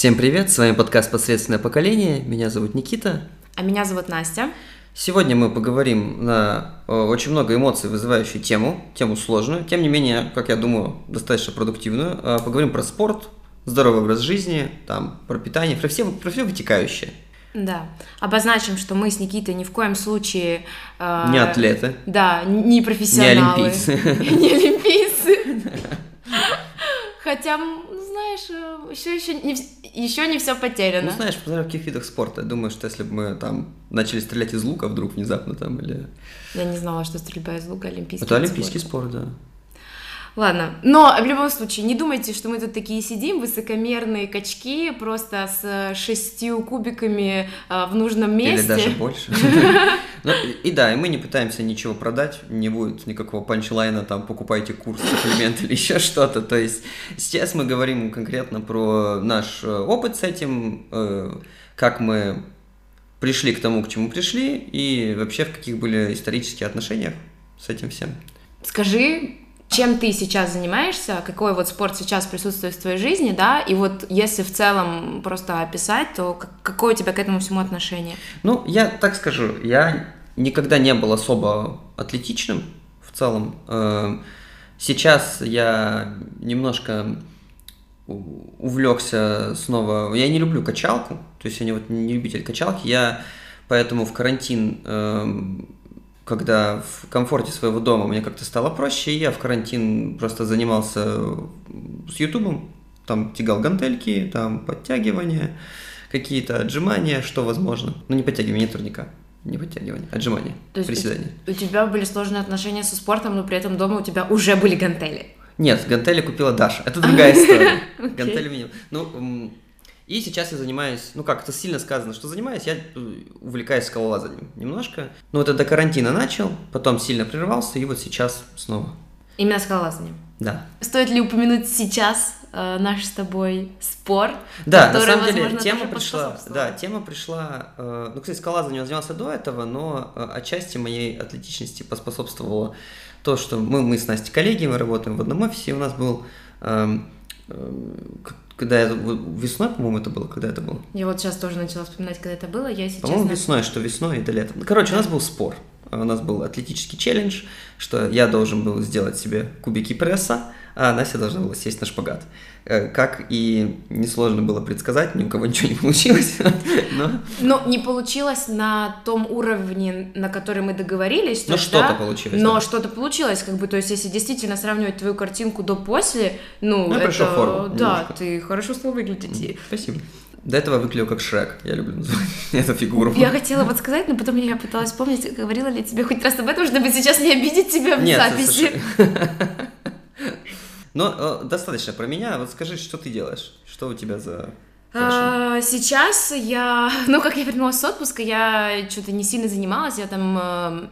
Всем привет, с вами подкаст «Посредственное поколение», меня зовут Никита. А меня зовут Настя. Сегодня мы поговорим на э, очень много эмоций вызывающую тему, тему сложную, тем не менее, как я думаю, достаточно продуктивную. Э, поговорим про спорт, здоровый образ жизни, там, про питание, про все, про все вытекающее. Да. Обозначим, что мы с Никитой ни в коем случае... Э, не атлеты. Да, не профессионалы. Не олимпийцы. Не олимпийцы. Хотя, знаешь, еще, еще, не, еще не все потеряно. Ну, знаешь, в каких видах спорта. Я думаю, что если бы мы там начали стрелять из лука вдруг внезапно там или... Я не знала, что стрельба из лука олимпийский Это олимпийский спорт, спорт да. Ладно, но в любом случае, не думайте, что мы тут такие сидим, высокомерные качки, просто с шестью кубиками э, в нужном месте. Или даже больше. Ну, и да, и мы не пытаемся ничего продать, не будет никакого панчлайна, там, покупайте курс, сапплемент или еще что-то. То есть сейчас мы говорим конкретно про наш э, опыт с этим, э, как мы пришли к тому, к чему пришли, и вообще в каких были исторические отношения с этим всем. Скажи, чем ты сейчас занимаешься, какой вот спорт сейчас присутствует в твоей жизни, да, и вот если в целом просто описать, то какое у тебя к этому всему отношение? Ну, я так скажу, я никогда не был особо атлетичным в целом. Э, сейчас я немножко увлекся снова. Я не люблю качалку, то есть я не, вот, не любитель качалки. Я поэтому в карантин эм, когда в комфорте своего дома мне как-то стало проще, и я в карантин просто занимался с Ютубом, там тягал гантельки, там подтягивания, какие-то отжимания, что возможно. Ну, не подтягивания, не турника. Не подтягивания, отжимания, То есть приседания. У тебя были сложные отношения со спортом, но при этом дома у тебя уже были гантели. Нет, гантели купила Даша. Это другая история. Гантели меня. Ну, и сейчас я занимаюсь, ну как, это сильно сказано, что занимаюсь, я э, увлекаюсь скалолазанием немножко. Ну вот это до карантина начал, потом сильно прервался, и вот сейчас снова. Именно скалолазанием? Да. Стоит ли упомянуть сейчас э, наш с тобой спор? Да, который, на самом деле, возможно, тема пришла, да, тема пришла, э, ну, кстати, скалолазанием занимался до этого, но э, отчасти моей атлетичности поспособствовало то, что мы, мы с Настей коллеги, мы работаем в одном офисе, у нас был э, э, когда это весной, по-моему, это было, когда это было? Я вот сейчас тоже начала вспоминать, когда это было, я сейчас... По-моему, весной, что весной это летом. Короче, у нас был спор. У нас был атлетический челлендж, что я должен был сделать себе кубики пресса, а Настя должна была сесть на шпагат. Э, как и несложно было предсказать, ни у кого ничего не получилось. Но, но не получилось на том уровне, на который мы договорились. Но что-то да? получилось. Но да. что-то получилось, как бы, то есть, если действительно сравнивать твою картинку до-после, ну, ну это... форму. Да, немножко. ты хорошо стал выглядеть. Спасибо. До этого выглядел как Шрек, я люблю называть эту фигуру. Я хотела вот сказать, но потом я пыталась помнить, говорила ли тебе хоть раз об этом, чтобы сейчас не обидеть тебя в Нет, записи. Но э, достаточно про меня. Вот скажи, что ты делаешь? Что у тебя за а, сейчас я, ну, как я вернулась с отпуска, я что-то не сильно занималась, я там э,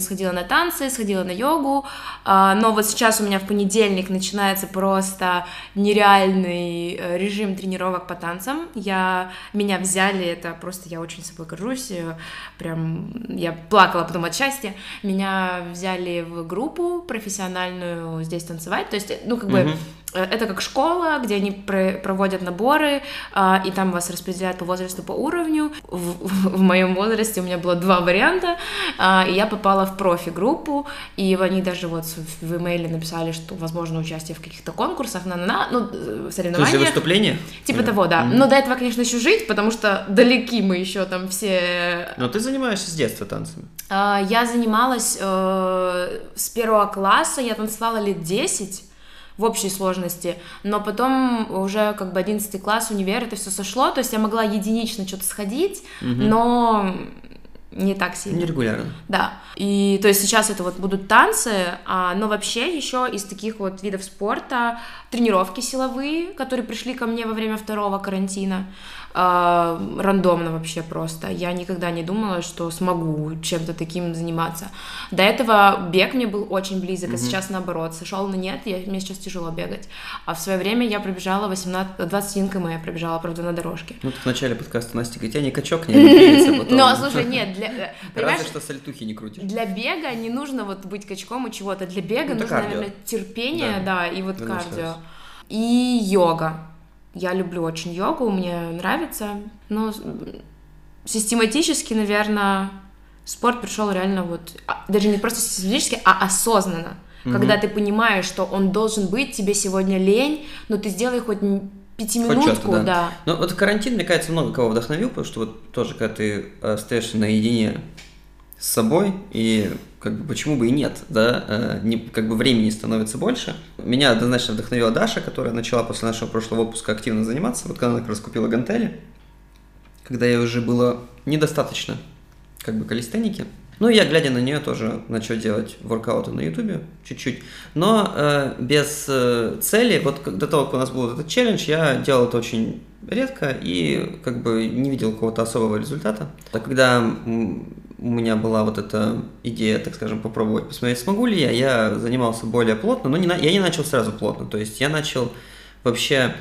сходила на танцы, сходила на йогу, а, но вот сейчас у меня в понедельник начинается просто нереальный э, режим тренировок по танцам. Я, меня взяли, это просто я очень собой горжусь, э, прям я плакала потом от счастья. Меня взяли в группу профессиональную здесь танцевать, то есть, ну, как бы Э, это как школа, где они проводят наборы, а, и там вас распределяют по возрасту, по уровню. В, в, в моем возрасте у меня было два варианта, а, и я попала в профи-группу, и они даже вот в имейле написали, что возможно участие в каких-то конкурсах, на, на, ну, э, соревнованиях. То есть выступление? Типа yeah. того, да. Mm-hmm. Но до этого, конечно, еще жить, потому что далеки мы еще там все... Но ты занимаешься с детства танцами? А, я занималась э, с первого класса, я танцевала лет 10, в общей сложности, но потом уже как бы 11 класс, универ, это все сошло, то есть я могла единично что-то сходить, угу. но не так сильно. Нерегулярно. Да. И то есть сейчас это вот будут танцы, а, но вообще еще из таких вот видов спорта тренировки силовые, которые пришли ко мне во время второго карантина э, рандомно вообще просто. Я никогда не думала, что смогу чем-то таким заниматься. До этого бег мне был очень близок, mm-hmm. а сейчас наоборот. Сошел на нет, я, мне сейчас тяжело бегать. А в свое время я пробежала 18, 21 км, я пробежала, правда, на дорожке. Ну, в начале подкаста Настя говорит, я не качок, не потом. Ну, слушай, нет, для... Э, Разве что сальтухи не крутишь. Для бега не нужно вот быть качком и чего-то. Для бега нужно, наверное, терпение, да, и вот кардио. И йога я люблю очень йогу, мне нравится, но систематически, наверное, спорт пришел реально вот, а, даже не просто систематически, а осознанно. Угу. Когда ты понимаешь, что он должен быть, тебе сегодня лень, но ты сделай хоть пятиминутку, да. да. Ну, вот карантин, мне кажется, много кого вдохновил, потому что вот тоже, когда ты остаешься наедине с собой, и как бы почему бы и нет, да, э, не, как бы времени становится больше. Меня однозначно вдохновила Даша, которая начала после нашего прошлого выпуска активно заниматься, вот когда она как раз купила гантели, когда ей уже было недостаточно как бы калистеники, ну, я, глядя на нее, тоже начал делать воркауты на ютубе чуть-чуть. Но э, без э, цели, вот до того, как у нас был этот челлендж, я делал это очень редко и как бы не видел какого-то особого результата. А когда у меня была вот эта идея, так скажем, попробовать посмотреть, смогу ли я, я занимался более плотно, но не на, я не начал сразу плотно. То есть я начал вообще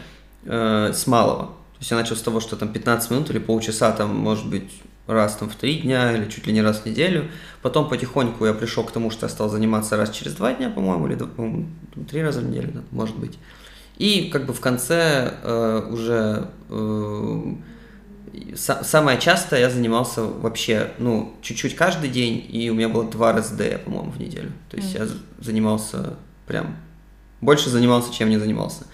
э, с малого. То есть я начал с того, что там 15 минут или полчаса, там, может быть, раз там в три дня или чуть ли не раз в неделю. Потом потихоньку я пришел к тому, что я стал заниматься раз через два дня, по-моему, или три раза в неделю, может быть. И как бы в конце э, уже э, самое часто я занимался вообще, ну, чуть-чуть каждый день, и у меня было два РСД, по-моему, в неделю. То есть mm. я занимался прям больше занимался, чем не занимался.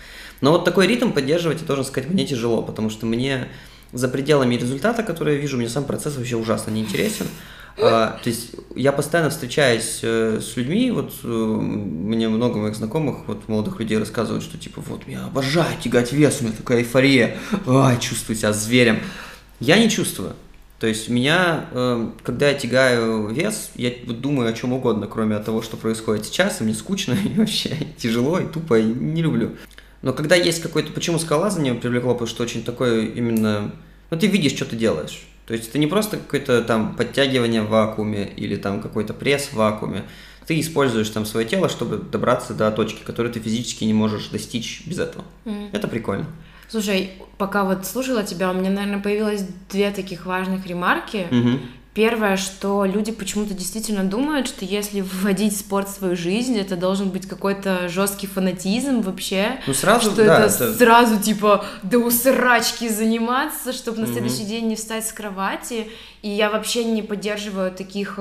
Но вот такой ритм поддерживать, я должен сказать, мне тяжело, потому что мне за пределами результата, который я вижу, мне сам процесс вообще ужасно неинтересен. А, то есть я постоянно встречаюсь э, с людьми, вот э, мне много моих знакомых, вот молодых людей рассказывают, что типа вот я обожаю тягать вес, у меня такая эйфория, ай, чувствую себя зверем. Я не чувствую. То есть меня, э, когда я тягаю вес, я думаю о чем угодно, кроме того, что происходит сейчас, и мне скучно, и вообще тяжело, и тупо, и не люблю. Но когда есть какой-то... Почему скалолазание привлекло? Потому что очень такое именно... Ну, ты видишь, что ты делаешь. То есть это не просто какое-то там подтягивание в вакууме или там какой-то пресс в вакууме. Ты используешь там свое тело, чтобы добраться до точки, которую ты физически не можешь достичь без этого. Mm. Это прикольно. Слушай, пока вот слушала тебя, у меня, наверное, появилось две таких важных ремарки. Mm-hmm. Первое, что люди почему-то действительно думают, что если вводить спорт в свою жизнь, это должен быть какой-то жесткий фанатизм вообще. Ну сразу, что да, это, это сразу типа до усрачки заниматься, чтобы на следующий день не встать с кровати. И я вообще не поддерживаю таких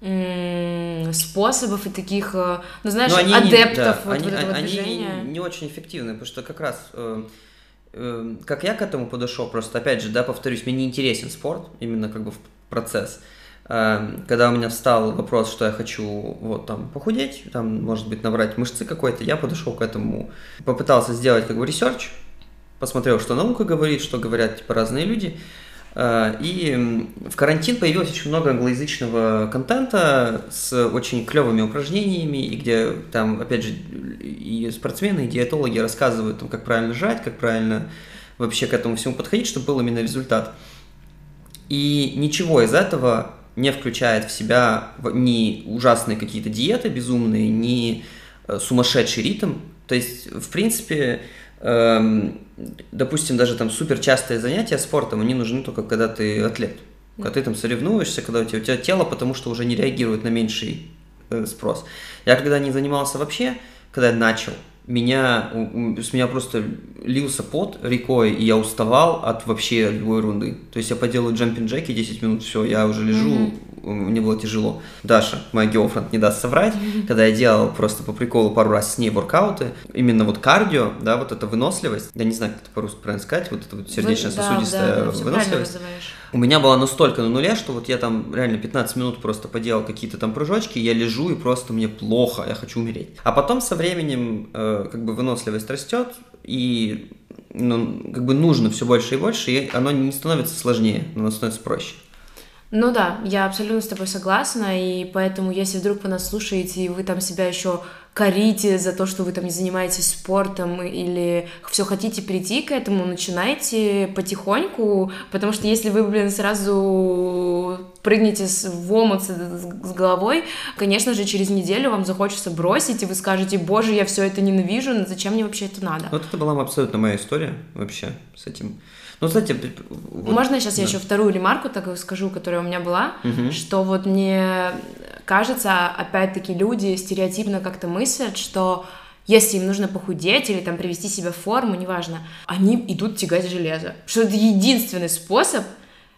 э, способов и таких, э, ну знаешь, они адептов не, да, вот они, этого они движения. Не, не очень эффективны, потому что как раз э, как я к этому подошел, просто опять же, да, повторюсь, мне не интересен спорт, именно как бы в процесс. Эм, когда у меня встал вопрос, что я хочу вот там похудеть, там, может быть, набрать мышцы какой-то, я подошел к этому, попытался сделать как бы research, посмотрел, что наука говорит, что говорят типа разные люди, и в карантин появилось очень много англоязычного контента с очень клевыми упражнениями, и где там, опять же, и спортсмены, и диетологи рассказывают, там, как правильно жать, как правильно вообще к этому всему подходить, чтобы был именно результат. И ничего из этого не включает в себя ни ужасные какие-то диеты безумные, ни э, сумасшедший ритм. То есть, в принципе, допустим, даже там супер частые занятия спортом, они нужны только когда ты атлет. Когда ты там соревнуешься, когда у тебя, у тебя тело, потому что уже не реагирует на меньший э, спрос. Я когда не занимался вообще, когда я начал, меня, с меня просто лился пот рекой, и я уставал от вообще любой ерунды. То есть я поделаю джампинг джеки 10 минут, все, я уже лежу, mm-hmm. Мне было тяжело. Даша, моя girlfriend, не даст соврать, когда я делал просто по приколу пару раз с ней воркауты, именно вот кардио, да, вот эта выносливость, я не знаю, как это по-русски правильно сказать, вот эта вот сердечно-сосудистая да, да, выносливость у меня была настолько на нуле, что вот я там реально 15 минут просто поделал какие-то там прыжочки, я лежу и просто мне плохо, я хочу умереть. А потом со временем э, как бы выносливость растет, и ну, как бы нужно все больше и больше, и оно не становится сложнее, оно становится проще. Ну да, я абсолютно с тобой согласна, и поэтому, если вдруг вы нас слушаете, и вы там себя еще корите за то, что вы там не занимаетесь спортом или все хотите прийти к этому, начинайте потихоньку, потому что если вы, блин, сразу прыгнете в омут с головой, конечно же, через неделю вам захочется бросить, и вы скажете, боже, я все это ненавижу, зачем мне вообще это надо? Вот это была абсолютно моя история вообще с этим. Ну, кстати, вот, можно сейчас да. я еще вторую ремарку так скажу, которая у меня была, угу. что вот мне кажется, опять-таки люди стереотипно как-то мыслят, что если им нужно похудеть или там привести себя в форму, неважно, они идут тягать железо. Что это единственный способ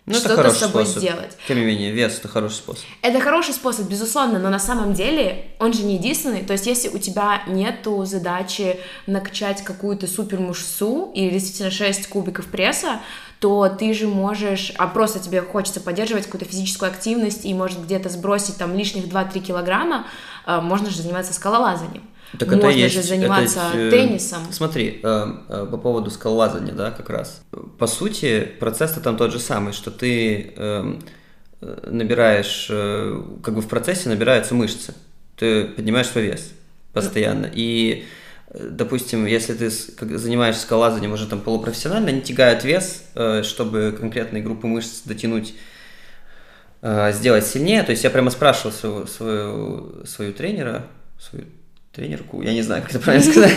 ну, что-то с собой способ. сделать. Тем не менее, вес это хороший способ. Это хороший способ, безусловно, но на самом деле он же не единственный. То есть, если у тебя нету задачи накачать какую-то супер мышцу или действительно 6 кубиков пресса, то ты же можешь, а просто тебе хочется поддерживать какую-то физическую активность и, может, где-то сбросить там лишних 2-3 килограмма, а, можно же заниматься скалолазанием. Так Можно это есть, же заниматься это, э, теннисом. Смотри, э, э, по поводу скалолазания, да, как раз. По сути, процесс-то там тот же самый, что ты э, набираешь, как бы в процессе набираются мышцы. Ты поднимаешь свой вес постоянно. И, допустим, если ты занимаешься скалолазанием уже там полупрофессионально, они тягают вес, чтобы конкретные группы мышц дотянуть сделать сильнее. То есть я прямо спрашивал своего, свою, свою тренера, свою тренерку, я не знаю, как это правильно сказать,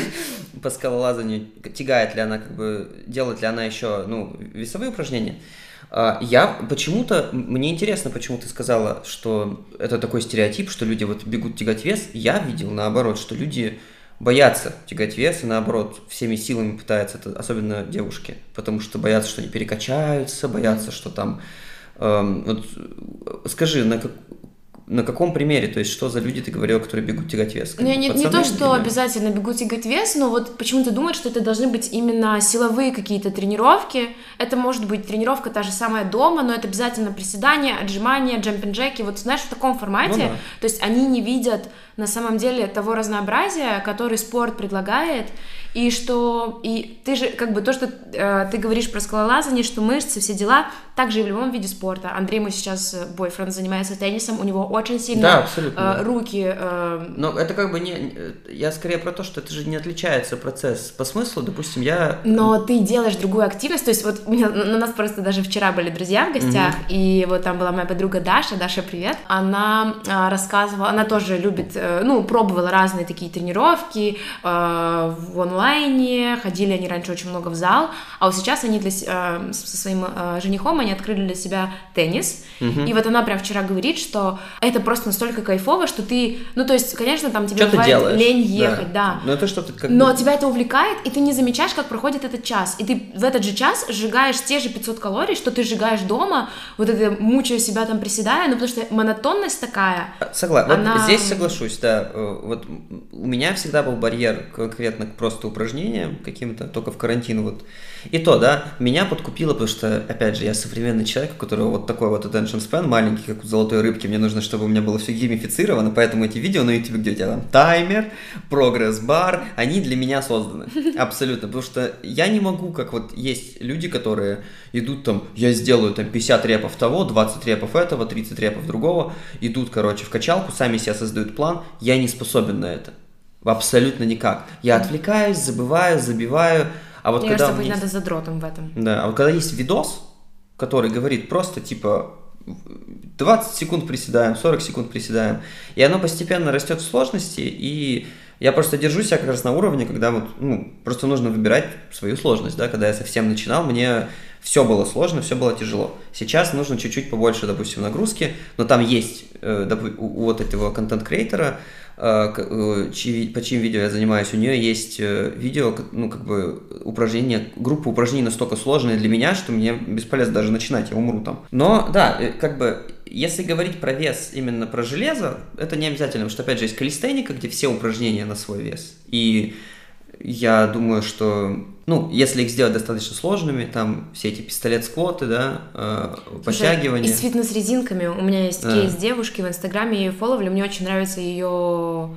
по скалолазанию, тягает ли она, как бы, делает ли она еще, ну, весовые упражнения. А, я почему-то, мне интересно, почему ты сказала, что это такой стереотип, что люди вот бегут тягать вес. Я видел наоборот, что люди боятся тягать вес и наоборот всеми силами пытаются, это, особенно девушки, потому что боятся, что они перекачаются, боятся, что там эм, вот, скажи, на, как, на каком примере? То есть, что за люди ты говорила, которые бегут тягать вес? Не, не, не то, что или... обязательно бегут тягать вес, но вот почему-то думают, что это должны быть именно силовые какие-то тренировки. Это может быть тренировка та же самая дома, но это обязательно приседания, отжимания, джемпинг-джеки. Вот знаешь, в таком формате. Ну, да. То есть, они не видят на самом деле того разнообразия, который спорт предлагает, и что и ты же как бы то, что э, ты говоришь про скалолазание, что мышцы, все дела, также и в любом виде спорта. Андрей мой сейчас бойфренд занимается теннисом, у него очень сильно да, абсолютно, э, руки. Э... Но это как бы не, я скорее про то, что это же не отличается процесс по смыслу, допустим, я. Но ты делаешь другую активность, то есть вот у меня на нас просто даже вчера были друзья в гостях, mm-hmm. и вот там была моя подруга Даша, Даша, привет, она э, рассказывала, она тоже любит, э, ну пробовала разные такие тренировки э, в онлайн онлайне, ходили они раньше очень много в зал, а вот сейчас они для, э, со своим э, женихом они открыли для себя теннис, угу. и вот она прям вчера говорит, что это просто настолько кайфово, что ты, ну то есть, конечно, там тебе бывает лень ехать, да, да. но это что-то как но тебя это увлекает, и ты не замечаешь, как проходит этот час, и ты в этот же час сжигаешь те же 500 калорий, что ты сжигаешь дома, вот это мучая себя там приседая, ну потому что монотонность такая. Согласен, она... вот здесь соглашусь, да, э, вот у меня всегда был барьер конкретно просто упражнениям каким-то, только в карантин вот. И то, да, меня подкупило, потому что, опять же, я современный человек, у которого вот такой вот attention span маленький, как у золотой рыбки, мне нужно, чтобы у меня было все геймифицировано, поэтому эти видео на YouTube, где у тебя там таймер, прогресс-бар, они для меня созданы, абсолютно, потому что я не могу, как вот есть люди, которые идут там, я сделаю там 50 репов того, 20 репов этого, 30 репов другого, идут, короче, в качалку, сами себе создают план, я не способен на это. Абсолютно никак. Я отвлекаюсь, забываю, забиваю. А вот Мне когда кажется, быть есть... надо задротом в этом. Да, а вот когда есть видос, который говорит просто типа 20 секунд приседаем, 40 секунд приседаем, и оно постепенно растет в сложности, и я просто держу себя как раз на уровне, когда вот, ну, просто нужно выбирать свою сложность, да, когда я совсем начинал, мне все было сложно, все было тяжело. Сейчас нужно чуть-чуть побольше, допустим, нагрузки, но там есть э, у вот этого контент-креатора, э, э, по чьим видео я занимаюсь, у нее есть видео, ну, как бы упражнения, группа упражнений настолько сложные для меня, что мне бесполезно даже начинать, я умру там. Но, да, как бы, если говорить про вес, именно про железо, это не обязательно, потому что, опять же, есть калистеника, где все упражнения на свой вес. И я думаю, что, ну, если их сделать достаточно сложными, там все эти пистолет-сквоты, да, э, подтягивания. И с фитнес-резинками. У меня есть да. кейс девушки в Инстаграме, я ее фолловлю, мне очень нравится ее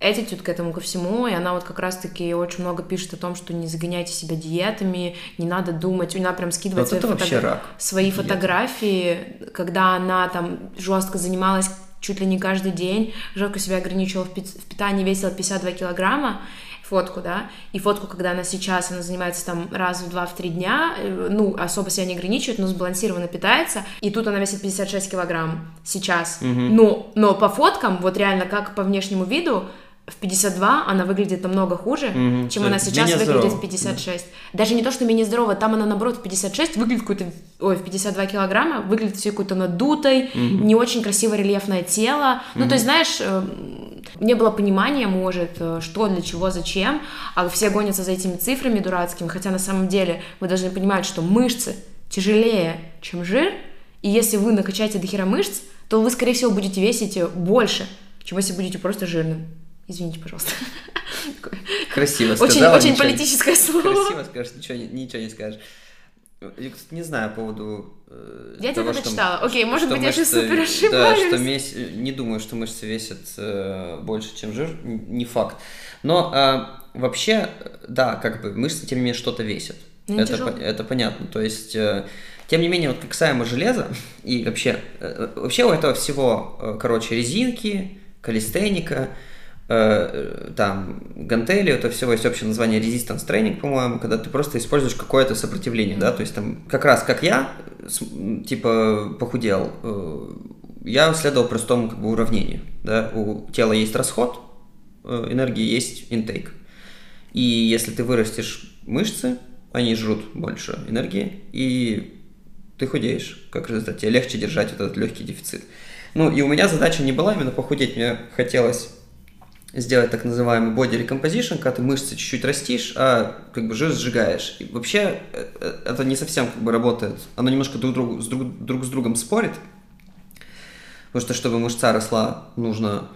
attitude к этому ко всему, и она вот как раз-таки очень много пишет о том, что не загоняйте себя диетами, не надо думать, она прям скидывает вот свои, фото... рак. свои фотографии, когда она там жестко занималась чуть ли не каждый день, жестко себя ограничивала в питании, весила 52 килограмма, фотку, да, и фотку, когда она сейчас, она занимается там раз в два, в три дня, э, ну, особо себя не ограничивает, но сбалансированно питается, и тут она весит 56 килограмм сейчас, угу. но, но по фоткам, вот реально, как по внешнему виду, в 52 она выглядит намного хуже, mm-hmm. чем она сейчас выглядит здорово. в 56. Да. Даже не то, что менее здорово, там она, наоборот, в 56 выглядит какой-то, ой, в 52 килограмма, выглядит все какой-то надутой, mm-hmm. не очень красиво рельефное тело. Mm-hmm. Ну, то есть, знаешь, э, не было понимания, может, э, что, для чего, зачем, а все гонятся за этими цифрами дурацкими, хотя на самом деле вы должны понимать, что мышцы тяжелее, чем жир, и если вы накачаете до хера мышц, то вы, скорее всего, будете весить больше, чем если будете просто жирным. Извините, пожалуйста. Красиво сказала. Очень, очень политическое слово. Красиво скажешь, ничего, ничего не скажешь. Кстати, не знаю по поводу э, Я того, тебя что, читала. Окей, может быть, мышцы, я же супер ошибаюсь. Да, что мес... не думаю, что мышцы весят э, больше, чем жир, не факт. Но э, вообще, да, как бы мышцы, тем не менее, что-то весят. Ну, это, по- это понятно. То есть, э, тем не менее, вот касаемо железа, и вообще, э, вообще у этого всего, э, короче, резинки, калистеника, Э, там, гантели, это всего есть общее название resistance training, по-моему, когда ты просто используешь какое-то сопротивление, да, то есть там как раз как я, типа, похудел, э, я следовал простому как бы уравнению, да, у тела есть расход э, энергии, есть интейк, и если ты вырастешь мышцы, они жрут больше энергии, и ты худеешь, как результат, тебе легче держать вот этот легкий дефицит. Ну, и у меня задача не была именно похудеть, мне хотелось сделать так называемый body recomposition, когда ты мышцы чуть-чуть растишь, а как бы жир сжигаешь. И вообще э, э, это не совсем как бы работает. Оно немножко друг, другу, с друг, друг с другом спорит. Потому что, чтобы мышца росла, нужно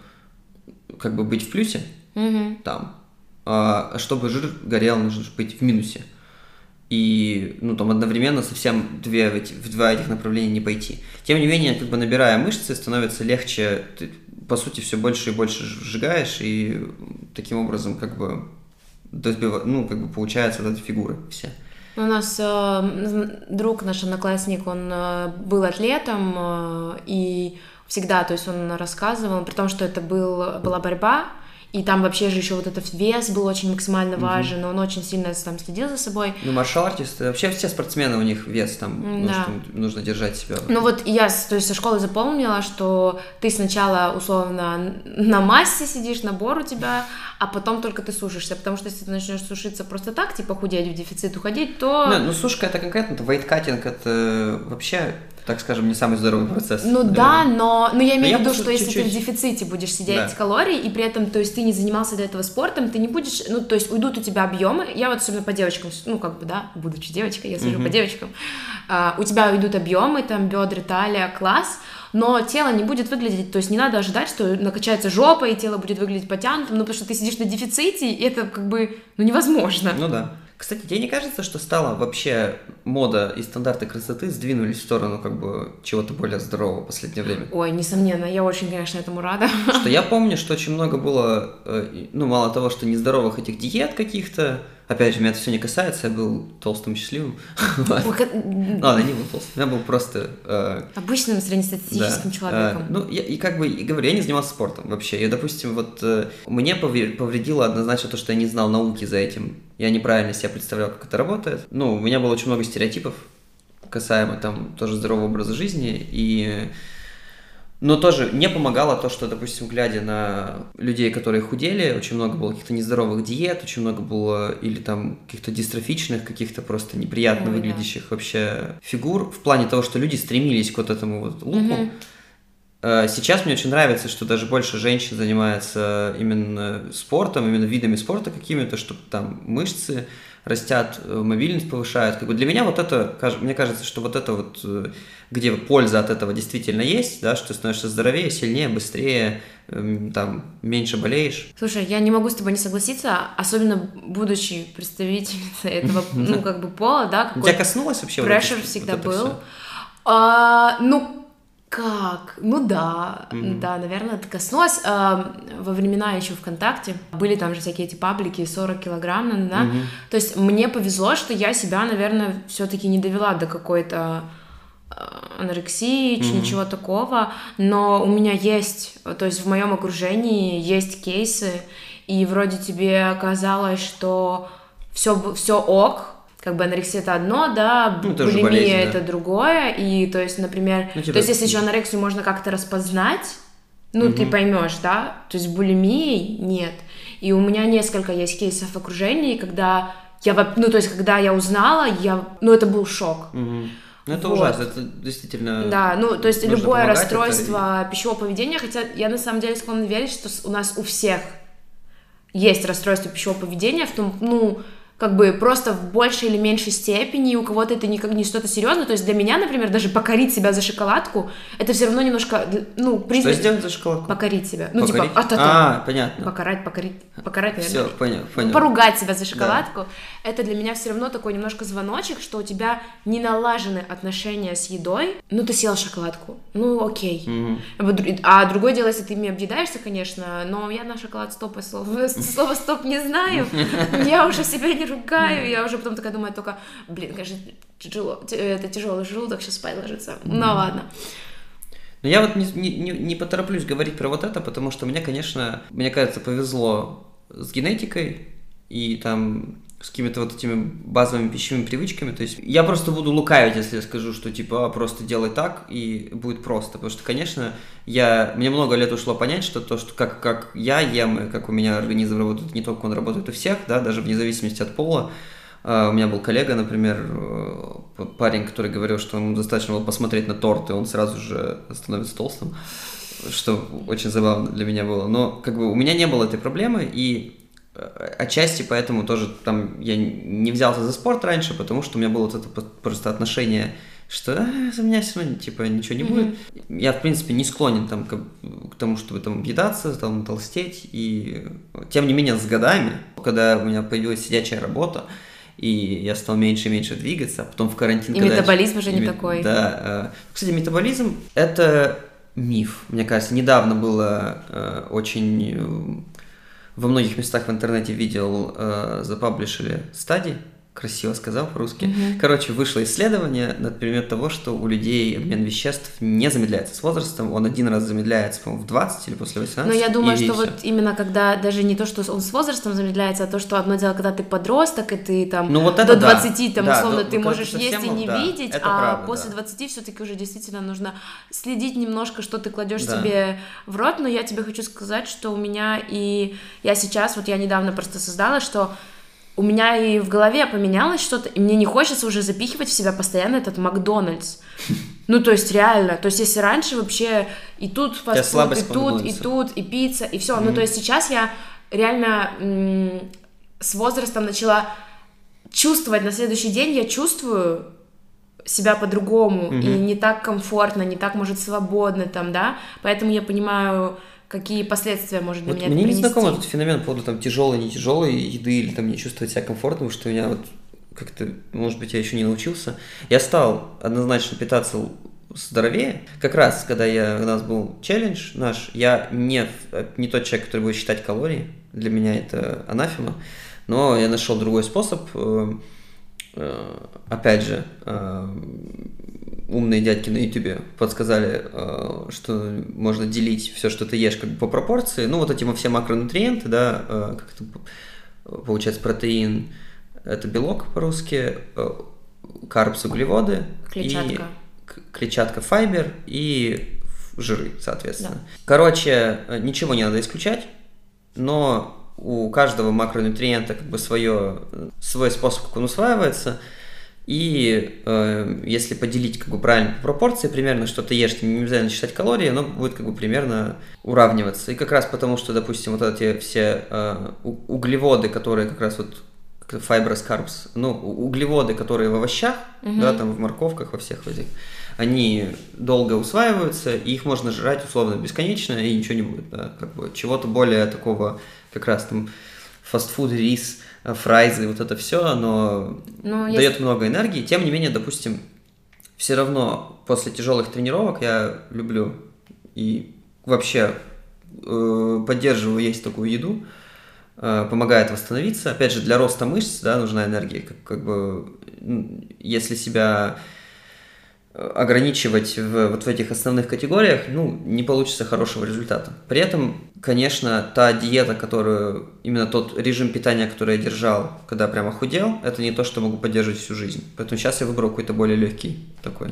как бы быть в плюсе mm-hmm. там. А чтобы жир горел, нужно быть в минусе. И, ну, там одновременно совсем две, в два этих направления не пойти. Тем не менее, как бы набирая мышцы, становится легче, по сути, все больше и больше сжигаешь, и таким образом как бы ну, как бы получается вот эти фигуры все. У нас э, друг, наш одноклассник, он э, был атлетом, э, и всегда, то есть он рассказывал, при том, что это был, была борьба, и там вообще же еще вот этот вес был очень максимально важен, mm-hmm. он очень сильно там следил за собой. Ну, маршал артисты, вообще все спортсмены, у них вес там, да. нужно, нужно держать себя. Ну вот я то есть, со школы запомнила, что ты сначала условно на массе сидишь, набор у тебя, а потом только ты сушишься, потому что если ты начнешь сушиться просто так, типа худеть в дефицит, уходить, то... Ну, ну сушка это конкретно, это вейткатинг, это вообще так скажем, не самый здоровый процесс. Ну наверное. да, но, но я имею в виду, что если чуть-чуть... ты в дефиците будешь сидеть да. калорий, и при этом, то есть ты не занимался до этого спортом, ты не будешь, ну, то есть уйдут у тебя объемы, я вот особенно по девочкам, ну, как бы, да, будучи девочкой, я сужу угу. по девочкам, а, у тебя уйдут объемы, там, бедра, талия, класс, но тело не будет выглядеть, то есть не надо ожидать, что накачается жопа, и тело будет выглядеть потянутым, ну, потому что ты сидишь на дефиците, и это как бы, ну, невозможно. Ну да. Кстати, тебе не кажется, что стала вообще мода и стандарты красоты сдвинулись в сторону как бы чего-то более здорового в последнее время? Ой, несомненно, я очень, конечно, этому рада. Что я помню, что очень много было, э, ну, мало того, что нездоровых этих диет каких-то, Опять же, меня это все не касается, я был толстым счастливым. Ладно, не был толстым, я был просто... Э, Обычным среднестатистическим человеком. Ну, и как бы, говорю, я не занимался спортом вообще. Я, допустим, вот э, мне повредило однозначно то, что я не знал науки за этим. Я неправильно себя представлял, как это работает. Ну, у меня было очень много стереотипов касаемо там тоже здорового образа жизни, и но тоже не помогало то, что, допустим, глядя на людей, которые худели, очень много было каких-то нездоровых диет, очень много было или там каких-то дистрофичных, каких-то просто неприятно выглядящих вообще фигур, в плане того, что люди стремились к вот этому вот луку. Mm-hmm. Сейчас мне очень нравится, что даже больше женщин занимается именно спортом, именно видами спорта какими-то, чтобы там мышцы растят, э, мобильность повышают. Как бы для меня вот это, мне кажется, что вот это вот, э, где польза от этого действительно есть, да, что ты становишься здоровее, сильнее, быстрее, эм, там, меньше болеешь. Слушай, я не могу с тобой не согласиться, особенно будучи представительницей этого, ну, как бы пола, да, Тебя коснулось вообще? Прешер всегда был. А, ну, как? Ну да, mm-hmm. да, наверное, это коснулось. Э, во времена еще ВКонтакте были там же всякие эти паблики 40 килограмм, да. Mm-hmm. То есть мне повезло, что я себя, наверное, все-таки не довела до какой-то э, анорексии, mm-hmm. ничего такого. Но у меня есть, то есть в моем окружении есть кейсы, и вроде тебе оказалось, что все, все ок, как бы анорексия это одно, да, ну, булимия болезнь, да. это другое, и то есть, например, ну, типа... то есть если еще анорексию можно как-то распознать, ну угу. ты поймешь, да, то есть булимии нет, и у меня несколько есть кейсов в окружении, когда я, ну то есть когда я узнала, я, ну это был шок. Угу. Ну, это Вот. ужасно, это действительно... Да, ну, то есть любое расстройство пищевого поведения, хотя я на самом деле склонна верить, что у нас у всех есть расстройство пищевого поведения, в том, ну, как бы просто в большей или меньшей степени, и у кого-то это никак не что-то серьезное. То есть для меня, например, даже покорить себя за шоколадку, это все равно немножко, ну, Что признак... сделать за шоколадку? Покорить себя. Ну, Покорить? типа, а-та-та. А, понятно. Покарать, покорить, покарать, Все, наверное. понял, Ну, понял. поругать себя за шоколадку, это для меня все равно такой немножко звоночек, что у тебя не налажены отношения с едой. Ну, ты съел шоколадку, ну, окей. Мгм. А другое дело, если ты ими объедаешься, конечно, но я на шоколад стоп слово, слово стоп не знаю. Я уже себя не ругаю, я уже потом такая думаю только, блин, конечно, тяжело, т- это тяжелый желудок, сейчас спать ложится. Ну ладно. Но я вот не, не, не, не потороплюсь говорить про вот это, потому что мне, конечно, мне кажется, повезло с генетикой и там с какими-то вот этими базовыми пищевыми привычками. То есть я просто буду лукавить, если я скажу, что типа «А, просто делай так и будет просто. Потому что, конечно, я, мне много лет ушло понять, что то, что как, как я ем, и как у меня организм работает, не только он работает у всех, да, даже вне зависимости от пола. А, У меня был коллега, например, э, парень, который говорил, что ему достаточно было посмотреть на торт, и он сразу же становится толстым, что очень забавно для меня было. Но как бы у меня не было этой проблемы, и отчасти поэтому тоже там я не взялся за спорт раньше, потому что у меня было вот это просто отношение, что «А, за меня все равно типа ничего не будет. Я, в принципе, не склонен там, к, к тому, чтобы там объедаться, там, толстеть, и тем не менее с годами, когда у меня появилась сидячая работа, и я стал меньше и меньше двигаться, а потом в карантин... И когда я- метаболизм уже не и ме- такой. Да. э, Кстати, метаболизм – это миф. Мне кажется, недавно было э, очень... Во многих местах в интернете видел, э, запаблишили стадии, красиво сказал по-русски. Короче, вышло исследование на предмет того, что у людей обмен веществ не замедляется с возрастом. Он один раз замедляется, по-моему, в 20 или после 18. Но я думаю, что вот именно когда даже не то, что он с возрастом замедляется, а то, что одно дело, когда ты подросток, и ты там Ну, вот до это да. 20, там, Да, условно, до- ты можешь есть и не да, видеть, а правда, после да. 20 все-таки уже действительно нужно следить немножко, что ты кладешь Да. себе в рот. Но я тебе хочу сказать, что у меня и я сейчас, вот я недавно просто создала, что у меня и в голове поменялось что-то, и мне не хочется уже запихивать в себя постоянно этот Макдональдс. Ну, то есть реально, то есть если раньше вообще и тут фастфуд, и тут, и тут, и пицца, и все. Ну, то есть сейчас я реально м, с возрастом начала чувствовать на следующий день, я чувствую себя по-другому, и не так комфортно, не так, может, свободно там, да, поэтому я понимаю, какие последствия может для Вот меня мне это не знаком этот феномен по поводу там тяжелой, не тяжелой еды или там не чувствовать себя комфортно, потому что у меня вот как-то, может быть, я еще не научился. Я стал однозначно питаться здоровее. Как раз, когда я, у нас был челлендж наш, я не, в- не тот человек, который будет считать калории. Для меня это анафема. Но я нашел другой способ. э, э, Опять же, э, умные дядьки на ютубе подсказали, э, что можно делить все, что ты ешь, как бы по пропорции. Ну, вот эти все макронутриенты, да, э, как это получается, протеин – это белок по-русски, э, карбс – углеводы. Клетчатка. И клетчатка – файбер и жиры, соответственно. Короче, э, ничего не надо исключать, но у каждого макронутриента как бы свое, свой способ, как он усваивается. И э, если поделить как бы правильно по пропорции, примерно что ты ешь, не обязательно считать калории, оно будет как бы примерно уравниваться. И как раз потому, что, допустим, вот эти все э, углеводы, которые как раз вот fibrous carbs, ну, углеводы, которые в овощах, да, там в морковках, во всех этих, они долго усваиваются, и их можно жрать условно бесконечно, и ничего не будет, да, как бы чего-то более такого, как раз там фастфуд, рис, фрайзы, вот это все, оно Ну, есть- дает много энергии. Тем не менее, допустим, все равно после тяжелых тренировок я люблю и вообще э, поддерживаю есть такую еду, э, помогает восстановиться. Опять же, для роста мышц да, нужна энергия. Как, как бы, если себя э, ограничивать в, вот в этих основных категориях, ну, не получится хорошего результата. При этом, конечно, та диета, которую, именно тот режим питания, который я держал, когда прямо худел, это не то, что могу поддерживать всю жизнь. Поэтому сейчас я выбрал какой-то более легкий такой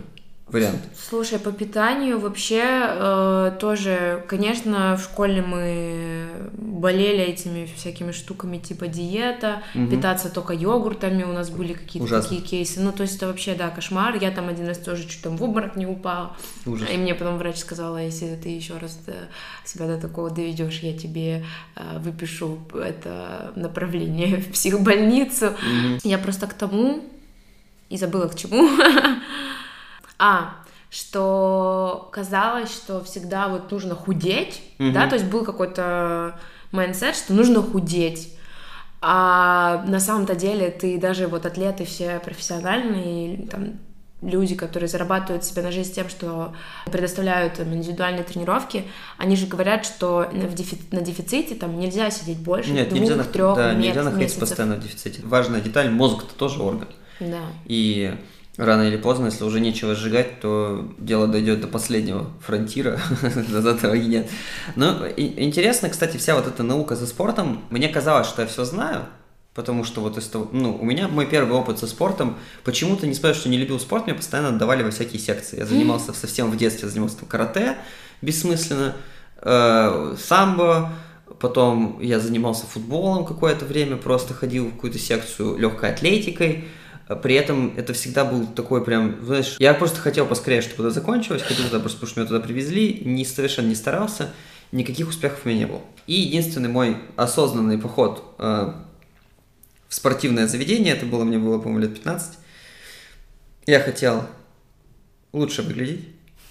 вариант? Слушай, по питанию вообще э, тоже, конечно, в школе мы болели этими всякими штуками типа диета, Мгм. питаться только йогуртами, у нас были какие-то такие кейсы. Ну, то есть это вообще, да, кошмар. Я там один раз тоже чуть там в обморок не упала. Ужас. И мне потом врач сказала, если ты еще раз э, себя до такого доведешь, я тебе э, выпишу это направление в психбольницу. Мгм. Я просто к тому и забыла к чему. А, что казалось, что всегда вот нужно худеть, Мгм. да, то есть был какой-то mindset, что нужно худеть. А на самом-то деле ты даже вот атлеты все профессиональные, там, люди, которые зарабатывают себе на жизнь тем, что предоставляют там, индивидуальные тренировки, они же говорят, что на, дефи- на дефиците там нельзя сидеть больше Нет, нельзя, двух, нах- трех да, нельзя находиться месяцев. постоянно в дефиците. Важная деталь, мозг это тоже орган. Да. И рано или поздно, если уже нечего сжигать, то дело дойдет до последнего фронтира, до и нет. Но и- интересно, кстати, вся вот эта наука за спортом, мне казалось, что я все знаю, потому что вот из того, ну, у меня мой первый опыт со спортом, почему-то, несмотря на то, что не любил спорт, меня постоянно отдавали во всякие секции. Я занимался совсем в детстве, занимался там карате, бессмысленно, э, самбо, потом я занимался футболом какое-то время, просто ходил в какую-то секцию легкой атлетикой, При этом это всегда был такой прям, знаешь, я просто хотел поскорее, чтобы это закончилось, хотел туда просто, потому что меня туда привезли, не, совершенно не старался, никаких успехов у меня не было. И единственный мой осознанный поход э, в спортивное заведение, это было, мне было, по-моему, лет 15, я хотел лучше выглядеть,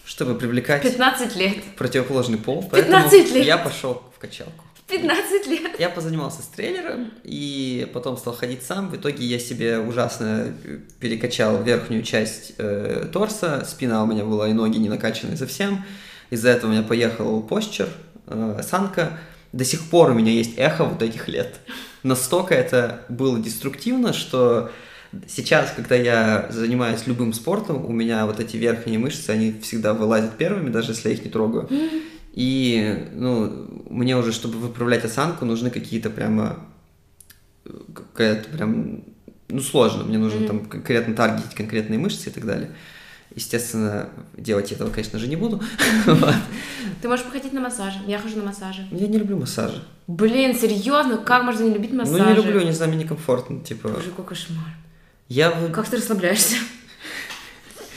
чтобы привлекать 15 лет. противоположный пол, 15 поэтому лет. я пошел в качалку. 15 лет. Я позанимался с тренером и потом стал ходить сам. В итоге я себе ужасно э, перекачал верхнюю часть э, торса, спина у меня была и ноги не накачаны совсем. Из-за этого у меня поехал постчер, э, осанка. До сих пор у меня есть эхо вот этих лет. Настолько это было деструктивно, что сейчас, когда я занимаюсь любым спортом, у меня вот эти верхние мышцы, они всегда вылазят первыми, даже если я их не трогаю. И, ну, мне уже, чтобы выправлять осанку, нужны какие-то прямо какая-то прям, ну, сложно. Мне нужно Мгм. там конкретно таргетить конкретные мышцы и так далее. Естественно, делать этого, конечно же, не буду. Ты можешь походить на массаже. Я хожу на массаже. Я не люблю массажи. Блин, серьезно, как можно не любить массажи? Ну, не люблю, не знаю, мне некомфортно. Типа, Боже, какой кошмар. я Как ты расслабляешься?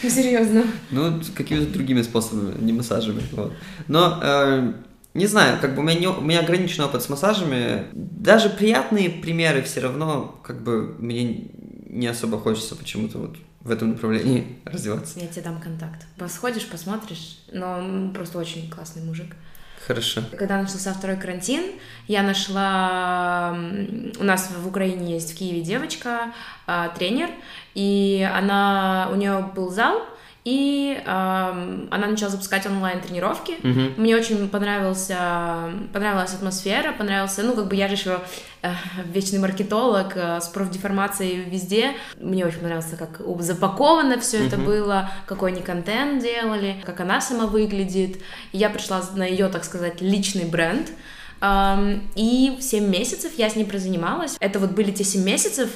Ну, серьезно. ну, какими-то другими способами, не массажами. Вот. Но, э, не знаю, как бы у меня, не- у меня ограниченный опыт с массажами. Даже приятные примеры все равно, как бы, мне не особо хочется почему-то вот в этом направлении развиваться. Я тебе дам контакт. Посходишь, посмотришь. Но просто очень классный мужик. Хорошо. Когда начался второй карантин, я нашла... У нас в Украине есть в Киеве девочка, а, тренер, и она... У нее был зал, и ам, она начала запускать онлайн-тренировки. Мгм. Мне очень понравился, понравилась атмосфера, понравился, ну, как бы я же еще э, вечный маркетолог э, с профдеформацией везде. Мне очень понравился, как запаковано все это Мгм. было, какой они контент делали, как она сама выглядит. И я пришла на ее, так сказать, личный бренд. Ам, И 7 месяцев я с ней прозанималась. Это вот были те 7 месяцев,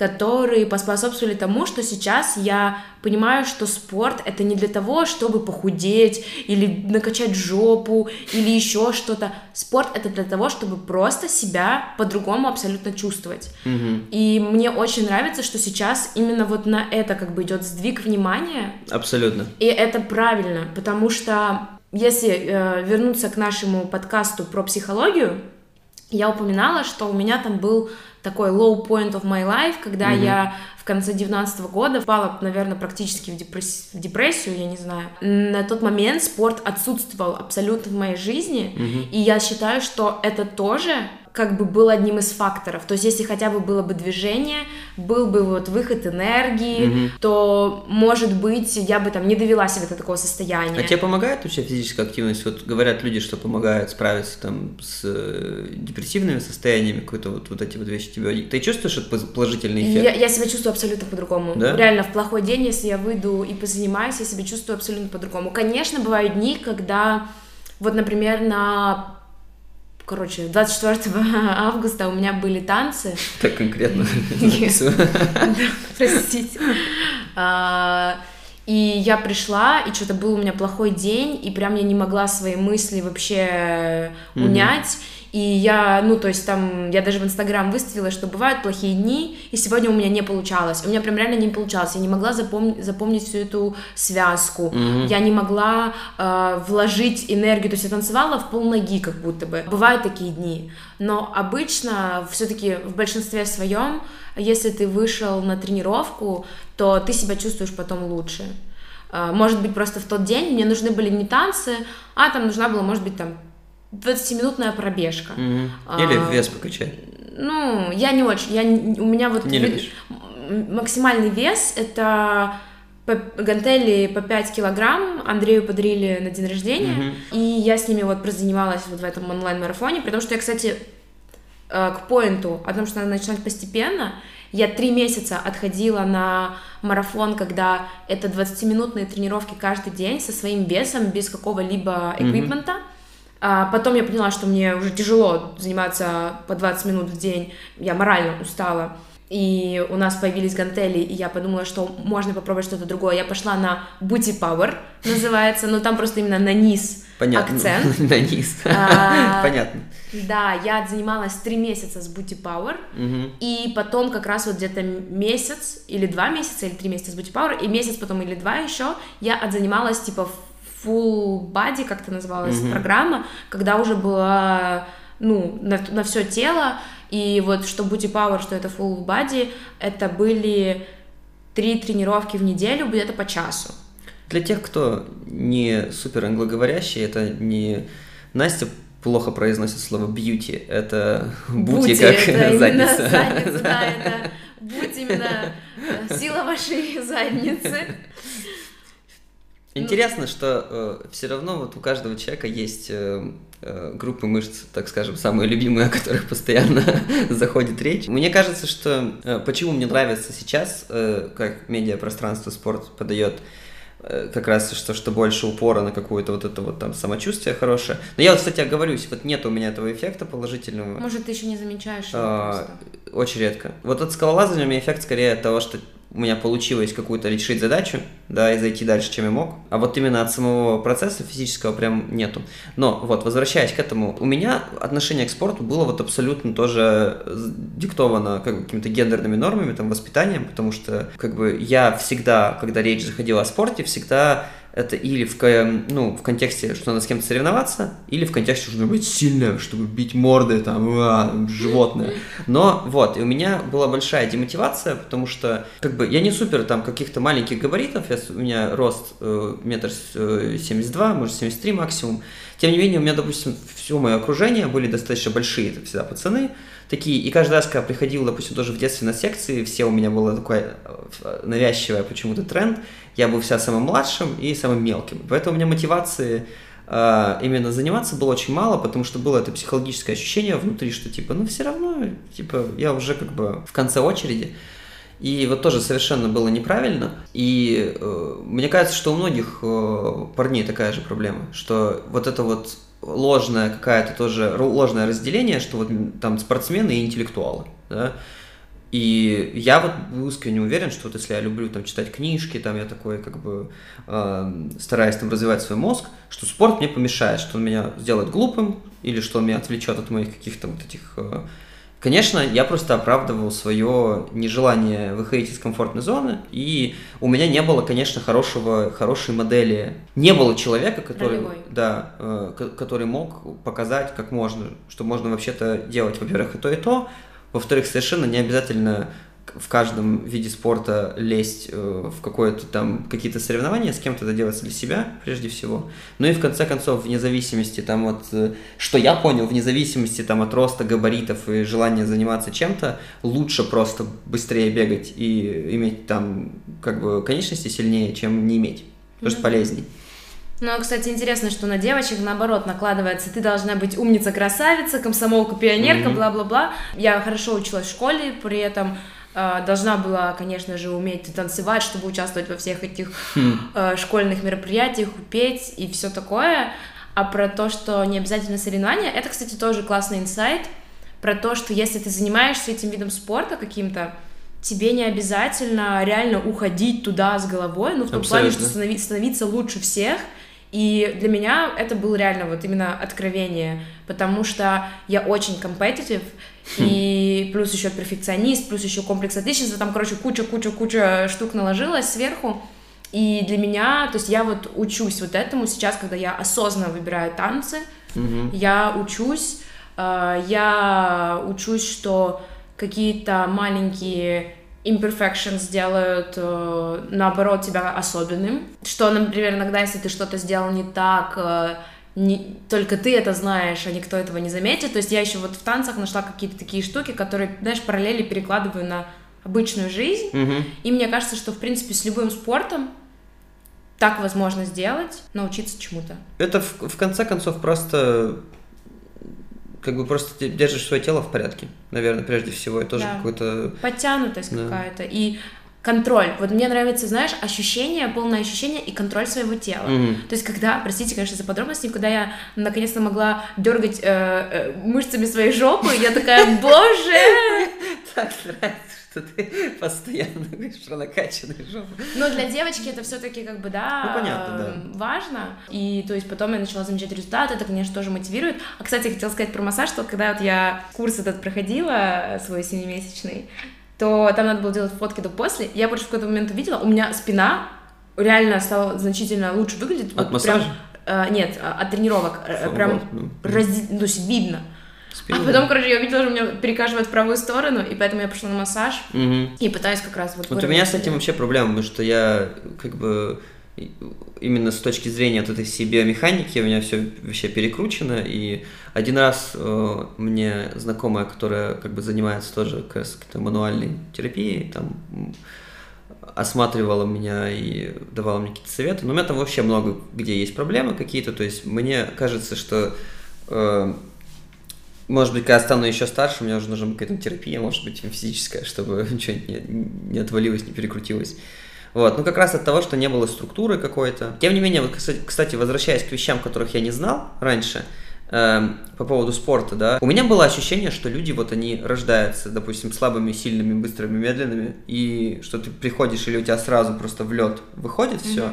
которые поспособствовали тому, что сейчас я понимаю, что спорт это не для того, чтобы похудеть или накачать жопу или еще что-то. Спорт это для того, чтобы просто себя по-другому абсолютно чувствовать. Мгм. И мне очень нравится, что сейчас именно вот на это как бы идет сдвиг внимания, Абсолютно. и это правильно, потому что если э, вернуться к нашему подкасту про психологию, я упоминала, что у меня там был такой low point of my life, когда Мгм. я в конце 19 года впала, наверное, практически в, депресс- в депрессию, я не знаю. На тот момент спорт отсутствовал абсолютно в моей жизни, Мгм. и я считаю, что это тоже как бы был одним из факторов. То есть, если хотя бы было бы движение, был бы вот выход энергии, Мгм. то, может быть, я бы там не довела себя до такого состояния. А тебе помогает вообще физическая активность? Вот говорят люди, что помогает справиться там с э, депрессивными состояниями, какой-то вот, вот эти вот вещи тебе. Ты чувствуешь этот положительный эффект? Я, я себя чувствую абсолютно по-другому. Да? Реально, в плохой день, если я выйду и позанимаюсь, я себя чувствую абсолютно по-другому. Конечно, бывают дни, когда, вот, например, на короче, 24 августа у меня были танцы. Так конкретно. Простите. А, И я пришла, и что-то был у меня плохой день, и прям я не могла свои мысли вообще унять. Mm-hmm. И я, ну, то есть там, я даже в Инстаграм выставила, что бывают плохие дни, и сегодня у меня не получалось. У меня прям реально не получалось. Я не могла запом- запомнить всю эту связку. Mm-hmm. Я не могла э, вложить энергию. То есть я танцевала в полноги, как будто бы. Бывают такие дни. Но обычно, все-таки в большинстве своем, если ты вышел на тренировку, то ты себя чувствуешь потом лучше. Э, может быть, просто в тот день мне нужны были не танцы, а там нужна была, может быть, там 20-минутная пробежка. Угу. Или а, вес покачать. Ну, я не очень. Я, у меня вот не любишь. максимальный вес это гантели по 5 килограмм Андрею подарили на день рождения, угу. и я с ними вот прозанималась вот в этом онлайн-марафоне, потому что я, кстати, э, к поинту о том, что надо начинать постепенно, я три месяца отходила на марафон, когда это 20-минутные тренировки каждый день со своим весом, без какого-либо эквипмента. Mm-hmm. А потом я поняла, что мне уже тяжело заниматься по 20 минут в день, я морально устала. И у нас появились гантели, и я подумала, что можно попробовать что-то другое. Я пошла на Booty Power, называется, но там просто именно на низ Понятно. акцент. На низ. А, Понятно. Да, я занималась три месяца с Booty Power, и потом как раз вот где-то месяц или два месяца, или три месяца с Booty Power, и месяц потом или два еще я отзанималась типа full body, как это называлась, mm-hmm. программа, когда уже была, ну, на, на все тело, и вот что Booty Power, что это full body, это были три тренировки в неделю, где-то по часу. Для тех, кто не супер англоговорящий, это не Настя плохо произносит слово beauty, это бути как это задница. задница да, это будь именно э, сила вашей задницы. Интересно, что э, все равно вот у каждого человека есть э, э, группы мышц, так скажем, самые любимые, о которых постоянно заходит речь. Мне кажется, что э, почему мне нравится сейчас, э, как медиапространство спорт подает э, как раз что, что больше упора на какое-то вот это вот там самочувствие хорошее. Но я вот, кстати, оговорюсь, вот нет у меня этого эффекта положительного. Может, ты еще не замечаешь его а, Очень редко. Вот от скалолазания у меня эффект скорее от того, что у меня получилось какую-то решить задачу, да, и зайти дальше, чем я мог. А вот именно от самого процесса физического прям нету. Но вот, возвращаясь к этому, у меня отношение к спорту было вот абсолютно тоже диктовано как какими-то гендерными нормами, там, воспитанием, потому что как бы я всегда, когда речь заходила о спорте, всегда это или в, ну, в контексте, что надо с кем-то соревноваться, или в контексте, что надо быть сильным, чтобы бить морды, там, а, животное. Но вот, и у меня была большая демотивация, потому что, как бы, я не супер там каких-то маленьких габаритов, я, у меня рост э, метр э, семьдесят два, может, семьдесят три максимум. Тем не менее, у меня, допустим, все мое окружение были достаточно большие, это всегда пацаны, такие, и каждый раз, когда приходил, допустим, тоже в детстве на секции, все у меня было такое э, навязчивое почему-то тренд, я был вся самым младшим и самым мелким. Поэтому у меня мотивации э, именно заниматься было очень мало, потому что было это психологическое ощущение внутри, что типа, ну все равно, типа, я уже как бы в конце очереди. И вот тоже совершенно было неправильно. И э, мне кажется, что у многих э, парней такая же проблема, что вот это вот ложное какая-то тоже ложное разделение, что вот там спортсмены и интеллектуалы, да, и я вот искренне уверен, что вот если я люблю там читать книжки, там я такой как бы э, стараюсь там развивать свой мозг, что спорт мне помешает, что он меня сделает глупым или что он меня отвлечет от моих каких-то вот этих э, Конечно, я просто оправдывал свое нежелание выходить из комфортной зоны, и у меня не было, конечно, хорошего, хорошей модели. Не было человека, который, да, э, который мог показать, как можно, что можно вообще-то делать, во-первых, и то, и то, во-вторых, совершенно не обязательно в каждом виде спорта лезть э, в какое-то там какие-то соревнования, с кем-то это делать для себя прежде всего. Ну и в конце концов, вне зависимости там от, э, что я понял, вне зависимости там от роста габаритов и желания заниматься чем-то, лучше просто быстрее бегать и иметь там как бы конечности сильнее, чем не иметь, потому что полезней. Ну, кстати, интересно, что на девочек наоборот накладывается, ты должна быть умница, красавица, комсомолка, пионерка, mm-hmm. бла-бла-бла. Я хорошо училась в школе, при этом должна была, конечно же, уметь танцевать, чтобы участвовать во всех этих э, школьных мероприятиях, петь и все такое. А про то, что не обязательно соревнования, это, кстати, тоже классный инсайт про то, что если ты занимаешься этим видом спорта каким-то, тебе не обязательно реально уходить туда с головой, ну, в том плане, что становиться, становиться лучше всех. И для меня это было реально вот именно откровение, потому что я очень компетитив, хм. И плюс еще перфекционист, плюс еще комплекс отличницы, там, короче, куча-куча-куча штук наложилась сверху. И для меня, то есть я вот учусь вот этому сейчас, когда я осознанно выбираю танцы, mm я учусь, э, я учусь, что какие-то маленькие imperfections делают, э, наоборот, тебя особенным. Что, например, иногда, если ты что-то сделал не так, э, не, только ты это знаешь, а никто этого не заметит. То есть я еще вот в танцах нашла какие-то такие штуки, которые, знаешь, параллели перекладываю на обычную жизнь. Mm-hmm. И мне кажется, что, в принципе, с любым спортом так возможно сделать, научиться чему-то. Это, в, в конце концов, просто как бы просто держишь свое тело в порядке, наверное, прежде всего, и тоже да. какой-то... Подтянутость да. какая-то, и контроль. Вот мне нравится, знаешь, ощущение, полное ощущение и контроль своего тела. Mm-hmm. То есть, когда, простите, конечно, за подробности, когда я наконец-то могла дергать э, э, мышцами своей жопы, я такая, боже! Так нравится что ты постоянно говоришь про накачанные жопы. Но для девочки это все-таки как бы, да, ну, понятно, да. важно. И то есть потом я начала замечать результаты, это, конечно, тоже мотивирует. А, кстати, я хотела сказать про массаж, что когда вот я курс этот проходила, свой семимесячный, то там надо было делать фотки до-после. Я больше в какой-то момент увидела, у меня спина реально стала значительно лучше выглядеть. От вот массажа? Прям, э, нет, от тренировок. Фу, прям ну. разди... ну, видно. Спину. А потом, короче, я увидела, что меня перекашивает в правую сторону, и поэтому я пошла на массаж угу. и пытаюсь как раз вот... Вот у меня с этим вообще проблема, потому что я как бы именно с точки зрения вот этой всей биомеханики у меня все вообще перекручено, и один раз э, мне знакомая, которая как бы занимается тоже как раз мануальной терапией, там осматривала меня и давала мне какие-то советы, но у меня там вообще много где есть проблемы какие-то, то есть мне кажется, что э, может быть, когда стану еще старше, меня уже нужна какая-то терапия, может быть, физическая, чтобы ничего не, не отвалилось, не перекрутилось. Вот, ну как раз от того, что не было структуры какой-то. Тем не менее, вот, кстати, возвращаясь к вещам, которых я не знал раньше, э, по поводу спорта, да, у меня было ощущение, что люди вот они рождаются, допустим, слабыми, сильными, быстрыми, медленными, и что ты приходишь или у тебя сразу просто в лед выходит mm-hmm. все,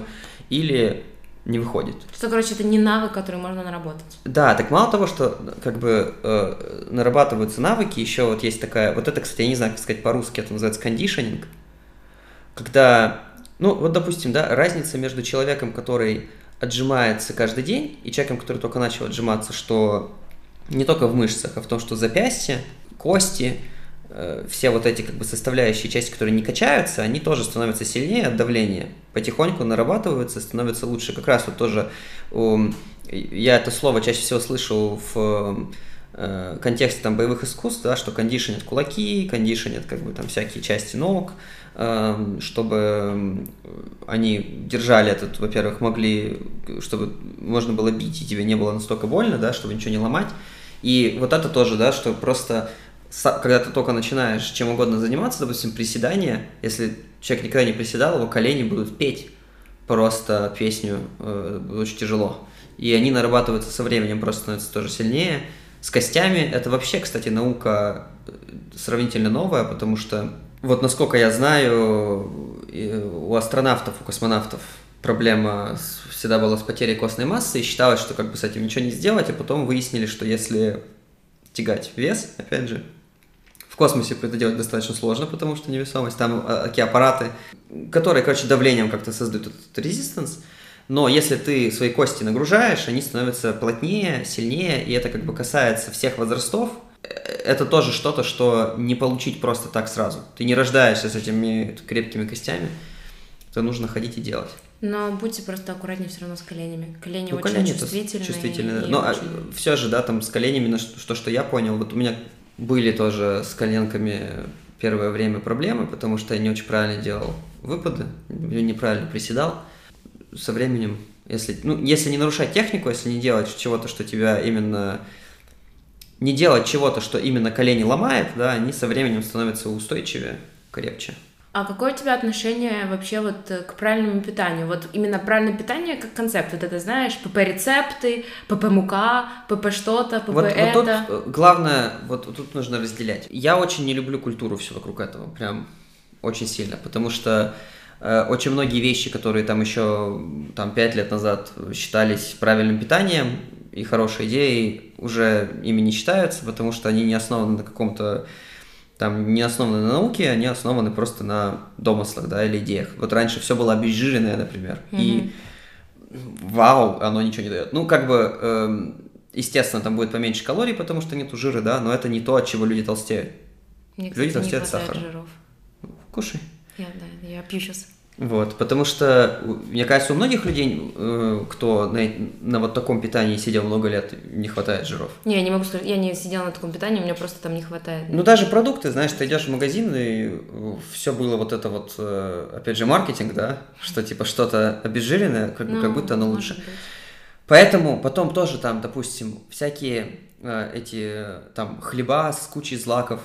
или не выходит. Что, короче, это не навык, который можно наработать. Да, так мало того, что как бы э, нарабатываются навыки, еще вот есть такая, вот это, кстати, я не знаю, как сказать по-русски, это называется кондишнинг, когда, ну, вот, допустим, да, разница между человеком, который отжимается каждый день, и человеком, который только начал отжиматься, что не только в мышцах, а в том, что запястья, кости, Э, все вот эти как бы составляющие части, которые не качаются, они тоже становятся сильнее от давления, потихоньку нарабатываются, становятся лучше. Как раз вот тоже я это слово чаще всего слышу в э, контексте там боевых искусств, да, что кондишнят кулаки, кондишнят как бы там всякие части ног, эм, чтобы они держали этот, во-первых, могли, чтобы можно было бить и тебе не было настолько больно, да, чтобы ничего не ломать. И вот это тоже, да, что просто когда ты только начинаешь чем угодно заниматься, допустим, приседания, если человек никогда не приседал, его колени будут петь просто песню, э, очень тяжело. И они нарабатываются со временем, просто становятся тоже сильнее. С костями это вообще, кстати, наука э, сравнительно новая, потому что вот насколько я знаю, у астронавтов, у космонавтов проблема всегда была с потерей костной массы, и считалось, что как бы с этим ничего не сделать, а потом выяснили, что если тягать вес, опять же, в космосе это делать достаточно сложно, потому что невесомость. Там такие аппараты, которые, короче, давлением как-то создают этот резистанс. Но если ты свои кости нагружаешь, они становятся плотнее, сильнее, и это как бы касается всех возрастов. Э, это тоже что-то, что не получить просто так сразу. Ты не рождаешься с этими крепкими костями. Это нужно ходить и делать. Но будьте просто аккуратнее все равно с коленями. Колени ну, очень колени чувствительные. чувствительные. Но а, очень... а, все же, да, там с коленями, что, что я понял, вот у меня были тоже с коленками первое время проблемы, потому что я не очень правильно делал выпады, неправильно приседал. Со временем, если, ну, если не нарушать технику, если не делать чего-то, что тебя именно не делать чего-то, что именно колени ломает, да, они со временем становятся устойчивее, крепче. А какое у тебя отношение вообще вот э, к правильному питанию? Вот именно правильное питание как концепт, вот это знаешь, ПП-рецепты, ПП-мука, ПП что-то, ПП вот, это. Вот тут главное, вот тут нужно разделять. Я очень не люблю культуру все вокруг этого, прям очень сильно, потому что э, очень многие вещи, которые там еще там, 5 лет назад считались правильным питанием и хорошей идеей, уже ими не считаются, потому что они не основаны на каком-то там не основаны на науке, они основаны просто на домыслах, да, или идеях. Вот раньше все было обезжиренное, например, mm-hmm. и вау, оно ничего не дает. Ну, как бы, э, естественно, там будет поменьше калорий, потому что нету жира, да, но это не то, от чего люди толстеют. Мне, кстати, люди толстеют от сахара. жиров. Кушай. Я, да, я пью сейчас. Вот, потому что, мне кажется, у многих людей, э, кто на, на вот таком питании сидел много лет, не хватает жиров. Не, я не могу сказать, я не сидела на таком питании, у меня просто там не хватает. Ну, даже продукты, знаешь, ты идешь в магазин, и все было вот это вот, э, опять же, маркетинг, да, что типа что-то обезжиренное, как, ну, как будто оно лучше. Быть. Поэтому потом тоже там, допустим, всякие э, эти там хлеба с кучей злаков,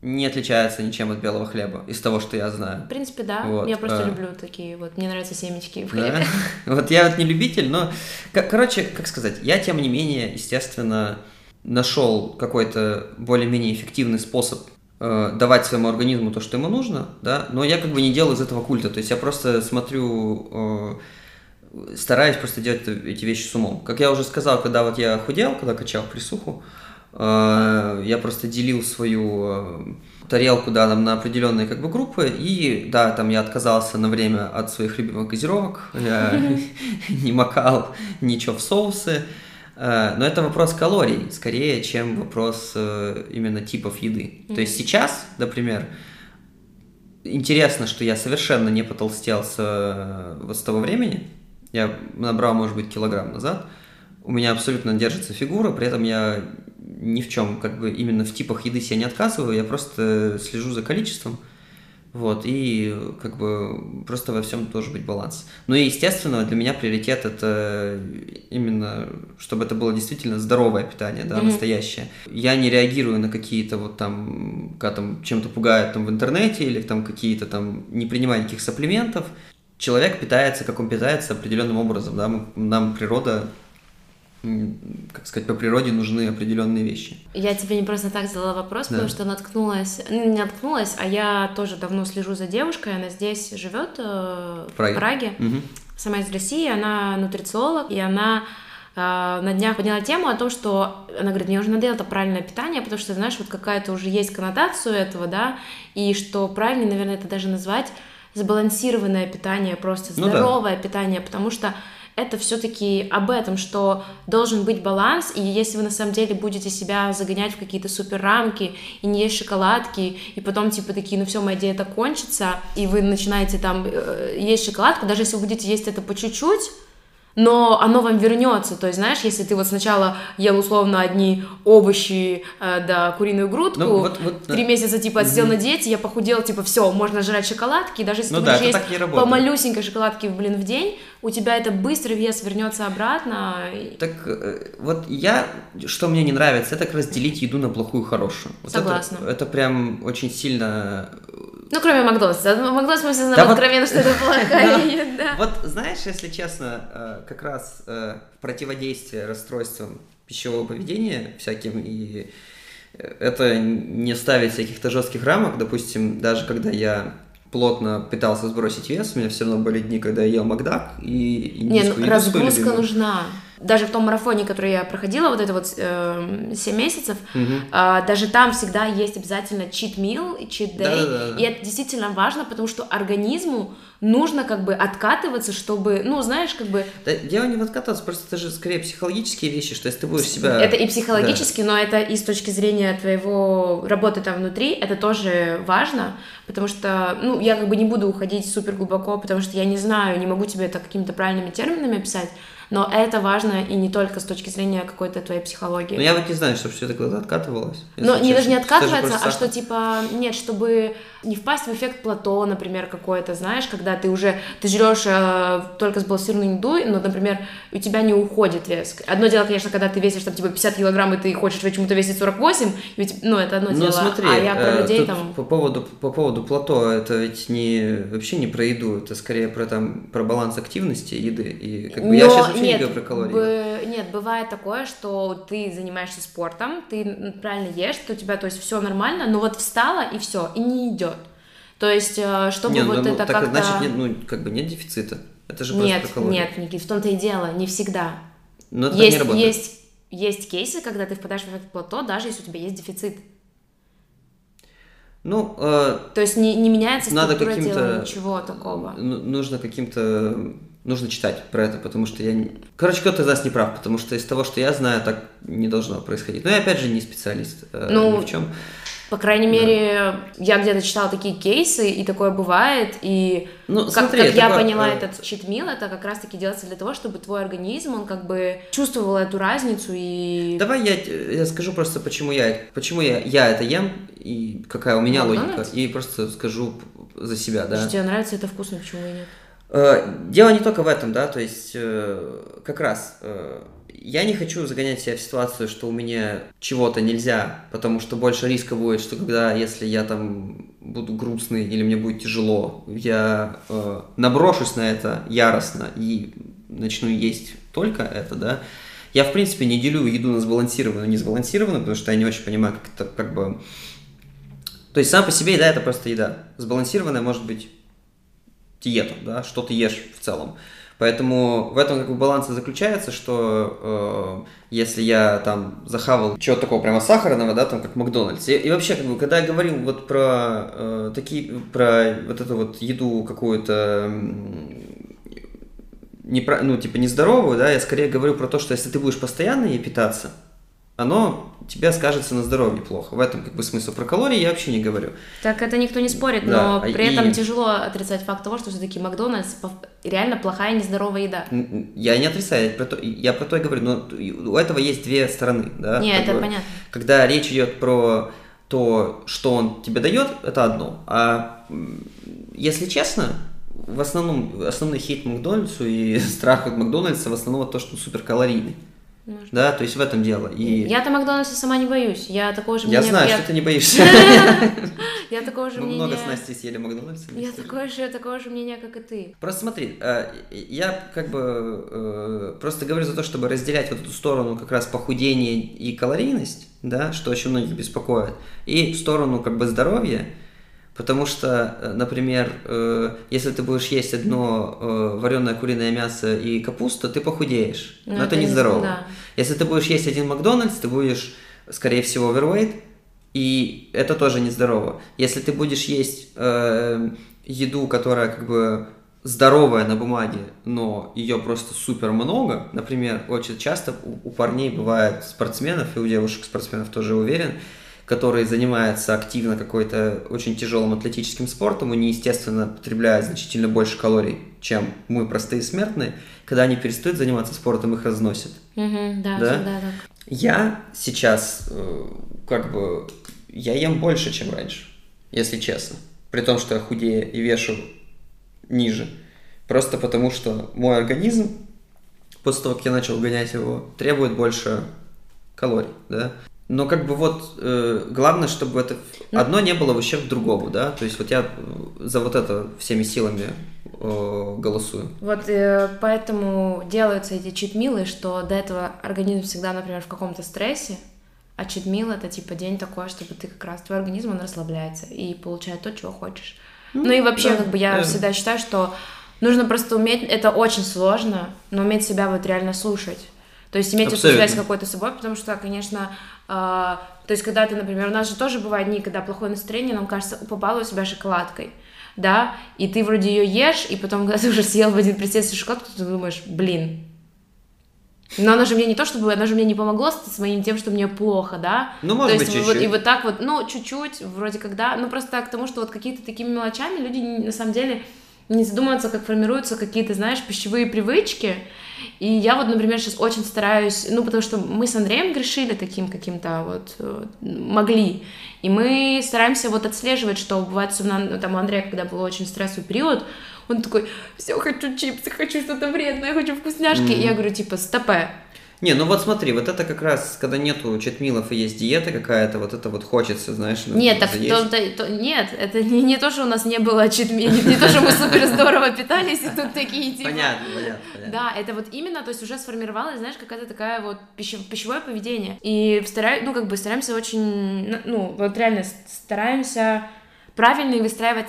не отличается ничем от белого хлеба, из того, что я знаю. В принципе, да. Вот. Я просто а... люблю такие вот. Мне нравятся семечки в хлебе. Да? Вот я вот не любитель, но, короче, как сказать, я тем не менее, естественно, нашел какой-то более-менее эффективный способ э, давать своему организму то, что ему нужно, да, но я как бы не делаю из этого культа, то есть я просто смотрю, э, стараюсь просто делать эти вещи с умом. Как я уже сказал, когда вот я худел, когда качал присуху, я просто делил свою э, тарелку, да, там, на определенные как бы группы, и, да, там я отказался на время от своих любимых газировок, я не макал ничего в соусы, э, но это вопрос калорий, скорее, чем вопрос именно типов еды. То есть сейчас, например, интересно, что я совершенно не потолстел с, вот с того времени, я набрал, может быть, килограмм назад, у меня абсолютно держится фигура, при этом я ни в чем, как бы именно в типах еды себе не отказываю, я просто слежу за количеством, вот, и как бы просто во всем тоже быть баланс. Ну и, естественно, для меня приоритет это именно, чтобы это было действительно здоровое питание, да, mm-hmm. настоящее. Я не реагирую на какие-то вот там, когда там чем-то пугают там в интернете или там какие-то там, не принимая никаких сапплиментов. Человек питается, как он питается, определенным образом, да, нам природа как сказать, по природе нужны определенные вещи. Я тебе не просто так задала вопрос, да. потому что наткнулась, ну, не наткнулась, а я тоже давно слежу за девушкой, она здесь живет э, в Праге, в Праге. Угу. сама из России, она нутрициолог, и она э, на днях подняла тему о том, что она говорит, мне уже надоело это правильное питание, потому что, знаешь, вот какая-то уже есть коннотацию этого, да, и что правильнее, наверное, это даже назвать сбалансированное питание, просто здоровое ну, да. питание, потому что это все-таки об этом, что должен быть баланс, и если вы на самом деле будете себя загонять в какие-то супер рамки и не есть шоколадки, и потом типа такие, ну все, моя диета кончится, и вы начинаете там э, есть шоколадку, даже если вы будете есть это по чуть-чуть, но оно вам вернется. То есть, знаешь, если ты вот сначала ел условно одни овощи, э, да, куриную грудку, ну, вот, вот, три да. месяца типа отсел mm-hmm. на диете, я похудел, типа, все, можно жрать шоколадки, даже если ну, ты да, будешь есть по малюсенькой шоколадке, блин, в день, у тебя это быстрый вес вернется обратно. Так э, вот я, что мне не нравится, это как раз делить еду на плохую и хорошую. Вот Согласна. Это, это прям очень сильно ну, кроме Макдональдса. Макдональдс мы все знаем да откровенно, вот... что это плохая еда. Вот знаешь, если честно, э, как раз э, противодействие расстройствам пищевого поведения всяким и э, это не ставить каких-то жестких рамок, допустим, даже когда я плотно пытался сбросить вес, у меня все равно были дни, когда я ел Макдак и, и не, ну, разгрузка нужна даже в том марафоне, который я проходила, вот это вот э, 7 месяцев, угу. э, даже там всегда есть обязательно cheat meal и cheat day, да, да, да. и это действительно важно, потому что организму нужно как бы откатываться, чтобы, ну, знаешь, как бы... Да, дело не в откатываться, просто это же скорее психологические вещи, что если ты будешь себя... Это и психологически, да. но это и с точки зрения твоего работы там внутри, это тоже важно, потому что, ну, я как бы не буду уходить супер глубоко, потому что я не знаю, не могу тебе это какими-то правильными терминами описать, но это важно и не только с точки зрения какой-то твоей психологии. Ну, я вот не знаю, чтобы все это куда-то откатывалось. Но не даже не откатывается, а что типа, нет, чтобы не впасть в эффект плато, например, какой-то, знаешь, когда ты уже, ты жрешь э, только сбалансированную еду, но, например, у тебя не уходит вес. Одно дело, конечно, когда ты весишь там типа 50 килограмм, и ты хочешь почему-то весить 48, ведь, ну, это одно ну, дело. смотри, а я про э, людей там... По поводу, по поводу плато, это ведь не, вообще не про еду, это скорее про там, про баланс активности еды, и как бы но я сейчас вообще нет, не говорю про калории. Б... Нет, бывает такое, что ты занимаешься спортом, ты правильно ешь, то у тебя, то есть, все нормально, но вот встала, и все, и не идет. То есть, э, чтобы Не, ну, вот ну, это так как-то... значит, нет, ну, как бы нет дефицита. Это же Нет, просто про калории. нет, Никит, в том-то и дело, не всегда. Но это есть, не работает. есть, есть кейсы, когда ты впадаешь в эффект плато, даже если у тебя есть дефицит. Ну, э, То есть не, не меняется Надо каким-то- тела, ничего такого. ну, нужно каким-то... Нужно читать про это, потому что я... Короче, кто-то из нас не прав, потому что из того, что я знаю, так не должно происходить. Но я, опять же, не специалист э, Ну, ни в чем. По крайней мере, я где-то читала такие кейсы, и такое бывает, и Ну, как, смотри, как я по- поняла, э, этот читмил, это как раз-таки делается для того, чтобы твой организм, он как бы чувствовал эту разницу и... Давай я, т- я скажу просто, почему я, почему я, я это ем, и какая у меня Макдональдс? логика, и просто скажу за себя, да. Что тебе нравится, это вкусно, почему и нет? Э, Дело не только в этом, да, то есть э, как раз э, я не хочу загонять себя в ситуацию, что у меня чего-то нельзя, потому что больше риска будет, что когда, если я там буду грустный или мне будет тяжело, я э, наброшусь на это яростно и начну есть только это, да. Я, в принципе, не делю еду на сбалансированную и несбалансированную, потому что я не очень понимаю, как это как бы... То есть сам по себе еда – это просто еда. Сбалансированная может быть диета, да, что ты ешь в целом. Поэтому в этом как бы баланс заключается, что э, если я там захавал чего-то такого прямо сахарного, да, там как Макдональдс, и, и вообще как бы когда я говорил вот про э, такие, про вот эту вот еду какую-то не ну типа нездоровую, да, я скорее говорю про то, что если ты будешь постоянно ей питаться, оно тебе скажется на здоровье плохо. В этом как бы смысл. Про калории я вообще не говорю. Так это никто не спорит, Да, но а при и- этом тяжело отрицать факт того, что все-таки Макдональдс реально плохая нездоровая еда. Я не отрицаю, я про то, я про то и говорю, но у этого есть две стороны, да. Не, как это бы. понятно. Когда речь идет про то, что он тебе дает, это одно. А если честно, в основном основной хейт Макдональдсу и страх от Макдональдса в основном то, что он суперкалорийный. Может. Да, то есть в этом дело. И Я-то Макдональдса сама не боюсь. Я такого же я мнения- знаю, я, что ты не боишься. я такого же Мы мнения. много с Настей съели Макдональдса. Я такого же мнения, как и ты. Просто смотри, э, я как бы э, просто говорю за то, чтобы разделять вот эту сторону как раз похудения и калорийность, да, что очень многих беспокоит, и сторону как бы здоровья, потому что, э, например, э, если ты будешь есть одно вареное куриное мясо и капусту, ты похудеешь, Ну, но это, это не не- здорово. да. Если ты будешь есть один Макдональдс, ты будешь, скорее всего, овервейт, и это тоже нездорово. Если ты будешь есть э, еду, которая как бы здоровая на бумаге, но ее просто супер много, например, очень часто у, у парней бывает спортсменов, и у девушек спортсменов тоже уверен, которые занимаются активно какой-то очень тяжелым атлетическим спортом, они, естественно, потребляют значительно больше калорий, чем мы, простые смертные, когда они перестают заниматься спортом, их разносят. Мгм, да, Да? всегда так. Я сейчас э, как бы я ем больше, чем раньше, если честно. При том, что я худее и вешу ниже. Просто потому, что мой организм, после того, как я начал гонять его, требует больше калорий, да. Но как бы вот э, главное, чтобы это Ну. одно не было в ущерб другому, да. То есть вот я э, за вот это всеми силами э, голосую. Вот э, поэтому делаются эти читмилы, что до этого организм всегда, например, в каком-то стрессе, а читмил это типа день такой, чтобы ты как раз, твой организм, он расслабляется и получает то, чего хочешь. Ну, и вообще, да, как бы я да. всегда считаю, что нужно просто уметь, это очень сложно, но уметь себя вот реально слушать. То есть иметь эту Абсолютно. связь какой-то с собой, потому что, конечно, а, то есть когда ты, например, у нас же тоже бывают дни, когда плохое настроение, нам кажется, побалуй себя шоколадкой, да, и ты вроде ее ешь, и потом, когда ты уже съел в один присест шоколадку, ты думаешь, блин, но она же мне не то, чтобы, она же мне не помогла с, моим тем, что мне плохо, да, Ну, может то быть, есть вот, чуть-чуть. и вот так вот, ну, чуть-чуть, вроде как, да, ну, просто к тому, что вот какие-то такими мелочами люди на самом деле не задумываются, как формируются какие-то, знаешь, пищевые привычки, и я вот, например, сейчас очень стараюсь, ну, потому что мы с Андреем грешили таким каким-то вот, э, могли, и мы стараемся вот отслеживать, что бывает, особенно, там, у Андрея, когда был очень стрессовый период, он такой, все, хочу чипсы, хочу что-то вредное, хочу вкусняшки, и я говорю, типа, стопе, Не, ну вот смотри, вот это как раз, когда нету читмилов и есть диета какая-то, вот это вот хочется, знаешь, ну, Нет, так заесть. то- то- то- нет, это не, не то, что у нас не было читми, не, то, что мы супер здорово питались, и тут такие типа. Понятно, понятно, понятно. Да, это вот именно, то есть уже сформировалась, знаешь, какая-то такая вот пище- пищевое поведение. И стараюсь, ну, как бы стараемся очень, ну, вот реально стараемся правильно выстраивать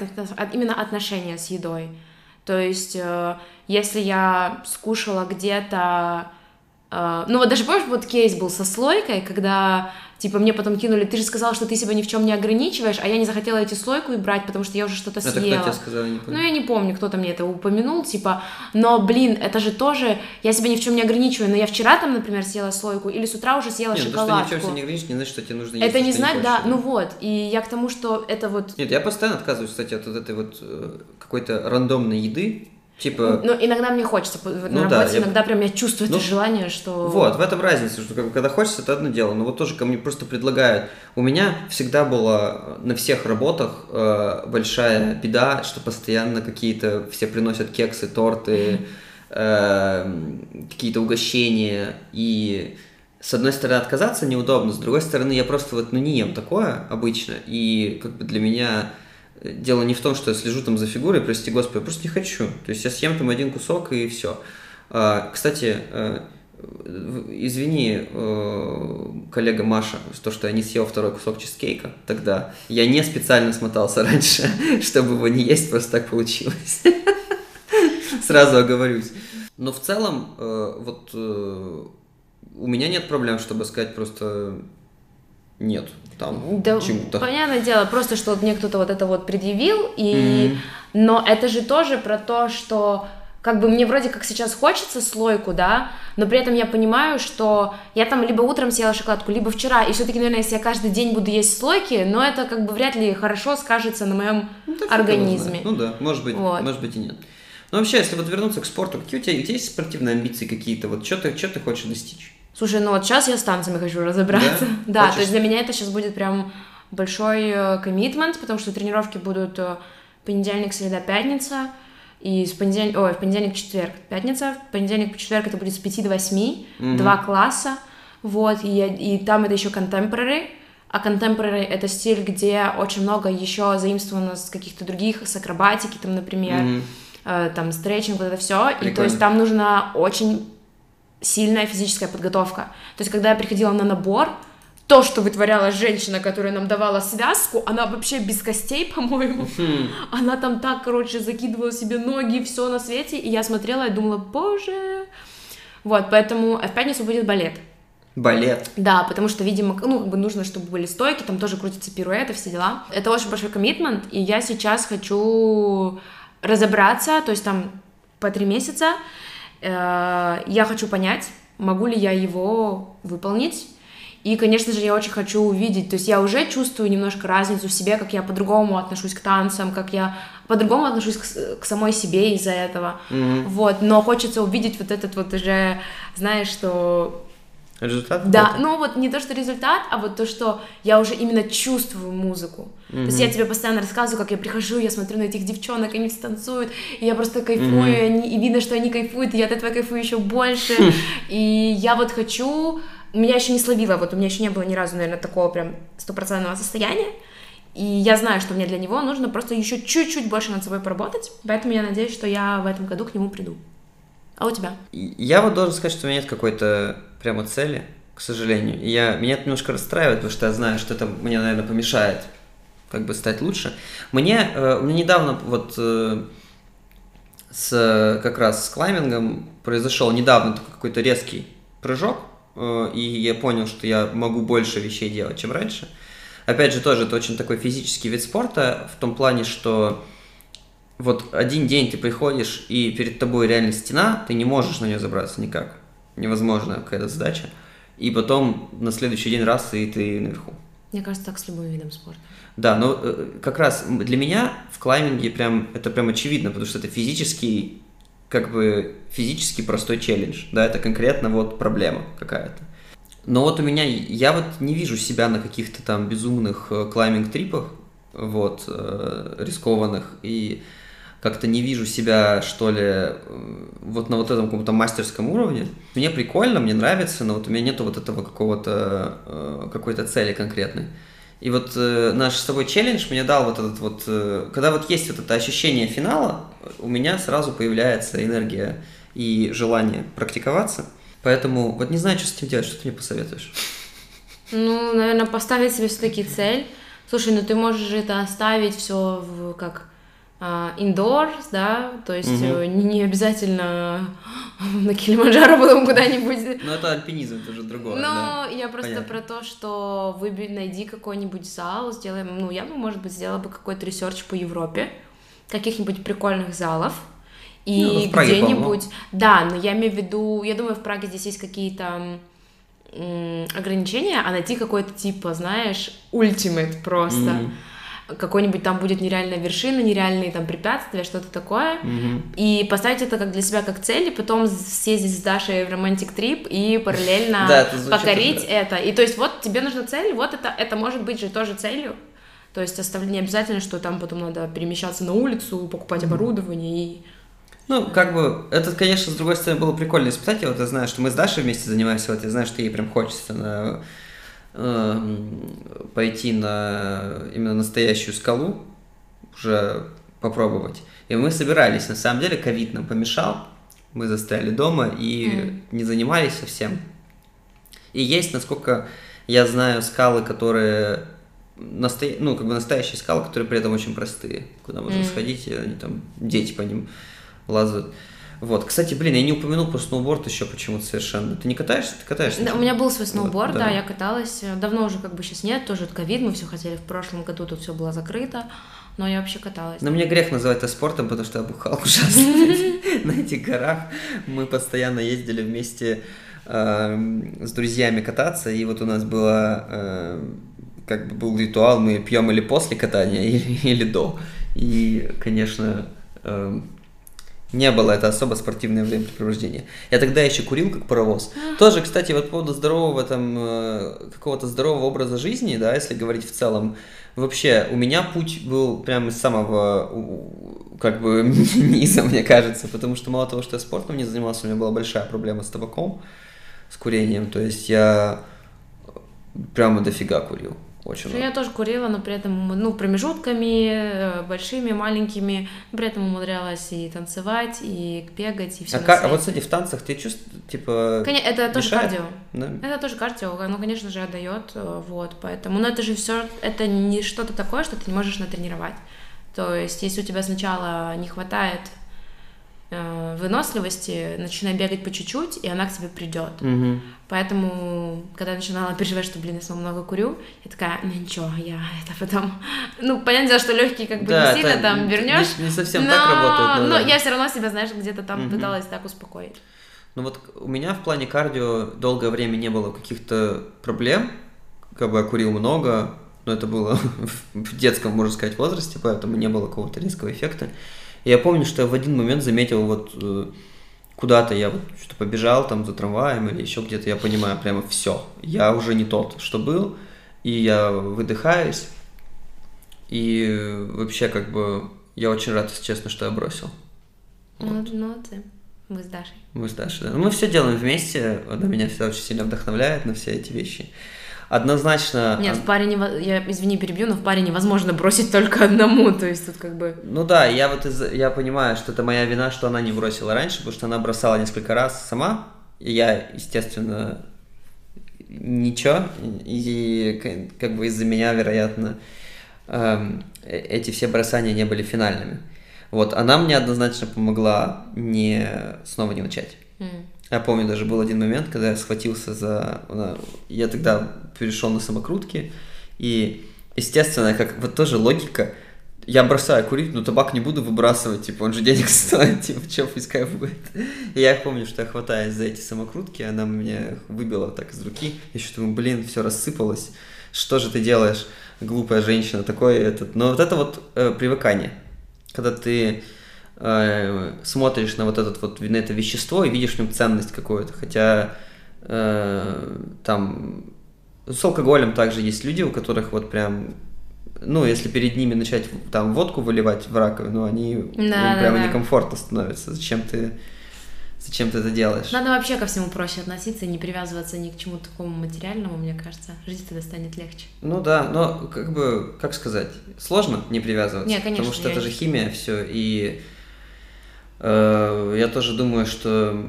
именно отношения с едой. То есть, э, если я скушала где-то ну вот даже помнишь, вот кейс был со слойкой, когда Типа мне потом кинули, ты же сказал, что ты себя ни в чем не ограничиваешь, а я не захотела эти слойку и брать, потому что я уже что-то съела. Это кто тебе сказал, не помню. Ну я не помню, кто-то мне это упомянул, типа, но, блин, это же тоже, я себя ни в чем не ограничиваю, но я вчера там, например, съела слойку, или с утра уже съела Нет, шоколадку. Нет, то, что ни в чем себя не ограничиваешь, не значит, что тебе нужно есть. Это не знать, да, ну вот, и я к тому, что это вот... Нет, я постоянно отказываюсь, кстати, от вот этой вот э, какой-то рандомной еды, Типа... Ну, иногда мне хочется, вот ну, на работе да, иногда я... прям я чувствую ну, это желание, что... Вот, в этом разница, что когда хочется, это одно дело, но вот тоже ко мне просто предлагают. У меня всегда была на всех работах э, большая беда, что постоянно какие-то, все приносят кексы, торты, э, какие-то угощения, и с одной стороны отказаться неудобно, с другой стороны я просто вот, ну, не ем такое обычно, и как бы для меня Дело не в том, что я слежу там за фигурой, прости господи, я просто не хочу. То есть я съем там один кусок и все. А, кстати, э, извини, э, коллега Маша, то, что я не съел второй кусок чизкейка тогда. Я не специально смотался раньше, чтобы его не есть, просто так получилось. Сразу оговорюсь. Но в целом, э, вот у меня нет проблем, чтобы сказать просто нет там да, чему-то. Понятное дело, просто что мне кто-то вот это вот предъявил, и... Mm-hmm. но это же тоже про то, что как бы мне вроде как сейчас хочется слойку, да, но при этом я понимаю, что я там либо утром съела шоколадку, либо вчера, и все-таки, наверное, если я каждый день буду есть слойки, но это как бы вряд ли хорошо скажется на моем ну, организме. Ну да, может быть, вот. может быть и нет. Ну вообще, если вот вернуться к спорту, какие у тебя, у тебя есть спортивные амбиции какие-то, вот что ты, что ты хочешь достичь? Слушай, ну вот сейчас я с танцами хочу разобраться. Да, да то есть для меня это сейчас будет прям большой коммитмент, потому что тренировки будут э, понедельник, среда, пятница, и с понедельника, ой, в понедельник, четверг, пятница, в понедельник, четверг это будет с 5 до 8, mm-hmm. два класса, вот, и, и там это еще contemporary, а contemporary это стиль, где очень много еще заимствовано с каких-то других, с акробатики, там, например, mm-hmm. э, там, стретчинг, вот это все, и то есть там нужно очень сильная физическая подготовка. То есть, когда я приходила на набор, то, что вытворяла женщина, которая нам давала связку, она вообще без костей, по-моему. Mm-hmm. Она там так, короче, закидывала себе ноги, все на свете, и я смотрела и думала, боже. Вот, поэтому в пятницу будет балет. Балет. Да, потому что, видимо, ну, как бы нужно, чтобы были стойки, там тоже крутятся пируэты, все дела. Это очень большой коммитмент, и я сейчас хочу разобраться, то есть там по три месяца, я хочу понять, могу ли я его выполнить. И, конечно же, я очень хочу увидеть, то есть я уже чувствую немножко разницу в себе, как я по-другому отношусь к танцам, как я по-другому отношусь к, к самой себе из-за этого. Mm-hmm. Вот, но хочется увидеть вот этот вот уже, знаешь, что Результат? Да, ну вот не то, что результат, а вот то, что я уже именно чувствую музыку. Mm-hmm. То есть я тебе постоянно рассказываю, как я прихожу, я смотрю на этих девчонок, они все танцуют, и я просто кайфую, mm-hmm. и, они, и видно, что они кайфуют, и я от этого кайфую еще больше. Mm-hmm. И я вот хочу... Меня еще не словило, вот у меня еще не было ни разу, наверное, такого прям стопроцентного состояния. И я знаю, что мне для него нужно просто еще чуть-чуть больше над собой поработать. Поэтому я надеюсь, что я в этом году к нему приду. А у тебя? Я вот должен сказать, что у меня нет какой-то прямо цели, к сожалению. Я, меня это немножко расстраивает, потому что я знаю, что это мне, наверное, помешает как бы стать лучше. Мне, э, мне недавно вот э, с, как раз с клаймингом произошел недавно какой-то резкий прыжок, э, и я понял, что я могу больше вещей делать, чем раньше. Опять же, тоже это очень такой физический вид спорта в том плане, что вот один день ты приходишь, и перед тобой реально стена, ты не можешь на нее забраться никак невозможная какая-то задача. И потом на следующий день раз, и ты наверху. Мне кажется, так с любым видом спорта. Да, но э, как раз для меня в клайминге прям это прям очевидно, потому что это физический, как бы физически простой челлендж, да, это конкретно вот проблема какая-то. Но вот у меня, я вот не вижу себя на каких-то там безумных э, клайминг-трипах, вот, э, рискованных, и как-то не вижу себя, что ли, э, вот на вот этом каком-то мастерском уровне. Мне прикольно, мне нравится, но вот у меня нету вот этого какого-то, э, какой-то цели конкретной. И вот э, наш с тобой челлендж мне дал вот этот вот, когда вот есть вот это ощущение финала, у меня сразу появляется энергия и желание практиковаться. Поэтому вот не знаю, что с этим делать, что ты мне посоветуешь? Ну, наверное, поставить себе все-таки цель, Слушай, ну ты можешь это оставить все в, как indoors, да, то есть э, не, обязательно на Килиманджаро потом куда-нибудь. Ну, это альпинизм, это уже другое, Ну, да. я просто понятно. про то, что выбери, найди какой-нибудь зал, сделаем, ну, я бы, может быть, сделала бы какой-то research по Европе, каких-нибудь прикольных залов, и Ну, где-нибудь, да, но я имею в виду, я думаю, в Праге здесь есть какие-то ограничения, а найти какой-то типа, знаешь, ультимат просто. Мгм. Какой-нибудь там будет нереальная вершина, нереальные там препятствия, что-то такое. Мгм. И поставить это как для себя как цель, и потом съездить с Дашей в романтик трип и параллельно Да, это звучит покорить уже. это. И то есть вот тебе нужна цель, вот это, это может быть же тоже целью. То есть оставление не обязательно, что там потом надо перемещаться на улицу, покупать оборудование и... Ну, как бы, это, конечно, с другой стороны, было прикольно испытать. Я вот я знаю, что мы с Дашей вместе занимаемся, вот я знаю, что ей прям хочется на, пойти на именно настоящую скалу, уже попробовать. И мы собирались, на самом деле, ковид нам помешал, мы застряли дома и Мгм. не занимались совсем. И есть, насколько я знаю, скалы, которые насто... ну, как бы настоящие скалы, которые при этом очень простые, куда можно Мгм. сходить, и они там, дети по ним лазают. Вот, кстати, блин, я не упомянул про сноуборд еще почему-то совершенно. Ты не катаешься? Ты катаешься? Да, у меня был свой сноуборд, Да. да, я каталась. Давно уже как бы сейчас нет, тоже от ковид, мы все хотели в прошлом году, тут все было закрыто, но я вообще каталась. Но мне грех называть это спортом, потому что я бухал ужасно на этих горах. Мы постоянно ездили вместе эм, с друзьями кататься, и вот у нас было эм, как бы был ритуал, мы пьем или после катания, или, или до. И, конечно, эм, не было это особо спортивное времяпрепровождение. Я тогда еще курил как паровоз. Тоже, кстати, вот по поводу здорового там э, какого-то здорового образа жизни, да, если говорить в целом, вообще у меня путь был прямо из самого как бы низа, мне кажется, потому что мало того, что я спортом не занимался, у меня была большая проблема с табаком, с курением, то есть я прямо дофига курил. Очень. Я тоже курила, но при этом, ну, промежутками, э, большими, маленькими, при этом умудрялась и танцевать, и бегать, и все А, ка- а вот, кстати, в танцах ты чувствуешь, типа... Это тоже мешает? кардио. да? Это тоже кардио, оно, конечно же, отдает, э, вот, поэтому, но это же все, это не что-то такое, что ты не можешь натренировать. То есть, если у тебя сначала не хватает э, выносливости, начинай бегать по чуть-чуть, и она к тебе придет. Мгм. Поэтому, когда я начинала переживать, что, блин, я снова много курю, я такая, ну ничего, я это потом... Ну, понятное дело, что легкие как бы Да, не сильно там не- вернешь. Не, не совсем так работает. но да. я все равно себя, знаешь, где-то там Мгм. пыталась так успокоить. Ну вот у меня в плане кардио долгое время не было каких-то проблем, как бы я курил много, но это было в детском, можно сказать, возрасте, поэтому не было какого-то резкого эффекта. И я помню, что я в один момент заметил вот э, куда-то я вот что побежал там за трамваем или еще где-то, я понимаю прямо все, я уже не тот, что был, и я выдыхаюсь, и вообще как бы я очень рад, если честно, что я бросил. Ну, ну, ты, мы с Дашей. Мы с Дашей, да. Ну, Мы все делаем вместе, она меня всегда очень сильно вдохновляет на все эти вещи. Однозначно... Нет, в паре нево- я, извини, перебью, но в паре невозможно бросить только одному, то есть тут как бы... Ну да, я вот из- я понимаю, что это моя вина, что она не бросила раньше, потому что она бросала несколько раз сама, и я, естественно, ничего, и как бы из-за меня, вероятно, эм, э- эти все бросания не были финальными. Вот, она мне однозначно помогла не снова не начать. м, Я помню, даже был один момент, когда я схватился за... Я тогда перешел на самокрутки, и, естественно, как вот тоже логика, я бросаю курить, но табак не буду выбрасывать, типа, он же денег стоит, типа, что пусть кайф будет. И я помню, что я хватаюсь за эти самокрутки, она мне выбила так из руки, я еще думаю, блин, все рассыпалось, что же ты делаешь, глупая женщина, такой этот... Но вот это вот э, привыкание, когда ты э, смотришь на вот этот вот на это вещество и видишь в нем ценность какую-то, хотя э, там с алкоголем также есть люди, у которых вот прям ну, если перед ними начать там водку выливать в раковину, они им Да, да, прямо да. некомфортно становится. Зачем ты, зачем ты это делаешь? Надо вообще ко всему проще относиться и не привязываться ни к чему такому материальному, мне кажется. Жизнь тогда станет легче. Ну да, но как бы, как сказать, сложно не привязываться, Не, конечно, потому что это же химия все, и я тоже думаю, что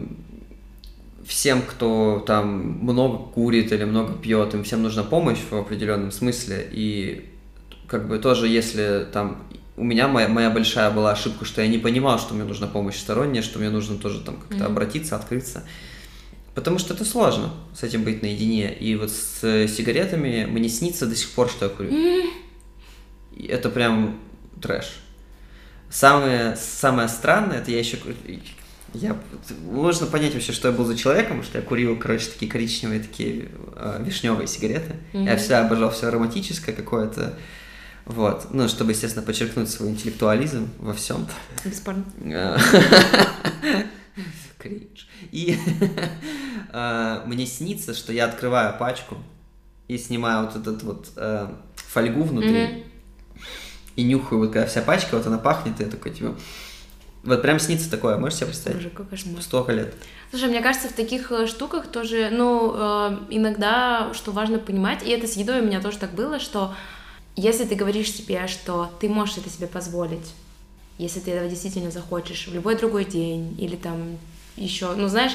всем, кто там много курит или много пьет, им всем нужна помощь в определенном смысле, и как бы тоже, если там у меня моя, моя большая была ошибка, что я не понимал, что мне нужна помощь сторонняя, что мне нужно тоже там как-то mm-hmm. обратиться, открыться. Потому что это сложно с этим быть наедине. И вот с сигаретами мне снится до сих пор, что я курю. Mm-hmm. Это прям трэш. Самое, самое странное, это я еще... Я, можно понять вообще, что я был за человеком, потому что я курил, короче, такие коричневые, такие э, вишневые сигареты. Mm-hmm. Я всегда обожал все ароматическое какое-то. Вот. Ну, чтобы, естественно, подчеркнуть свой интеллектуализм во всем. Бесспорно. Кринж. И э, мне снится, что я открываю пачку и снимаю вот этот вот э, фольгу внутри и нюхаю, вот когда вся пачка, вот она пахнет, и я такой, типа... Вот прям снится такое, можешь себе представить? Боже, какой кошмар. Столько лет. Слушай, мне кажется, в таких э, штуках тоже, ну, э, иногда, что важно понимать, и это с едой у меня тоже так было, что если ты говоришь себе, что ты можешь это себе позволить, если ты этого действительно захочешь в любой другой день или там еще, ну знаешь,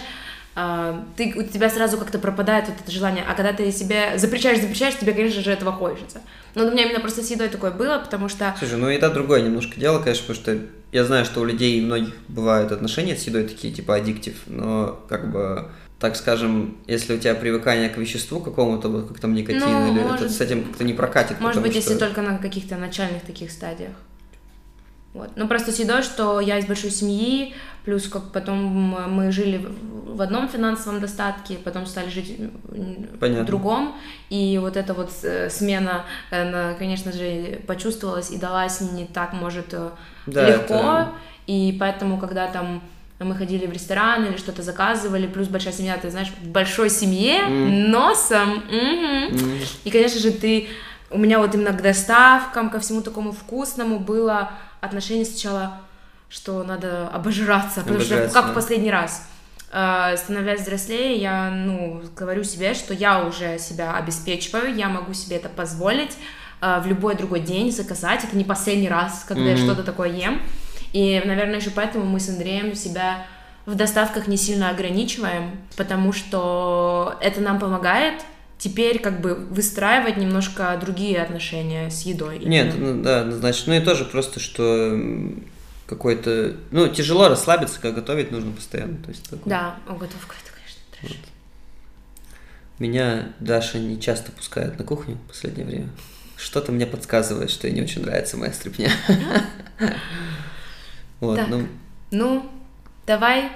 ты, у тебя сразу как-то пропадает вот это желание, а когда ты себе запрещаешь, запрещаешь, тебе, конечно же, этого хочется. Но у меня именно просто с едой такое было, потому что... Слушай, ну еда другое немножко дело, конечно, потому что я знаю, что у людей многих бывают отношения с едой такие, типа, аддиктив, но как бы так скажем, если у тебя привыкание к веществу какому-то, вот как там никотин, ну, или может, это с этим как-то не прокатит. Может быть, что... если только на каких-то начальных таких стадиях. Вот. Ну, просто с едой, что я из большой семьи, плюс как потом мы жили в одном финансовом достатке, потом стали жить Понятно. в другом, и вот эта вот э, смена, она, конечно же, почувствовалась и далась не так, может, э, да, легко, это... и поэтому, когда там мы ходили в ресторан или что-то заказывали, плюс большая семья, ты знаешь, в большой семье, mm. носом, mm-hmm. Mm. и, конечно же, ты, у меня вот именно к доставкам, ко всему такому вкусному было отношение сначала, что надо обожраться, потому что как да. в последний раз. А, становясь взрослее, я, ну, говорю себе, что я уже себя обеспечиваю, я могу себе это позволить а, в любой другой день заказать, это не последний раз, когда я что-то такое ем, и, наверное, еще поэтому мы с Андреем себя в доставках не сильно ограничиваем, потому что это нам помогает теперь как бы выстраивать немножко другие отношения с едой. Нет, ну, да, значит, ну и тоже просто, что какой-то, ну, тяжело расслабиться, как готовить нужно постоянно. То есть, такое. Да, о, готовка это, конечно, трэш. Вот. Меня Даша не часто пускает на кухню в последнее время. Что-то мне подсказывает, что ей не очень нравится моя стряпня. Вот, ну... ну, давай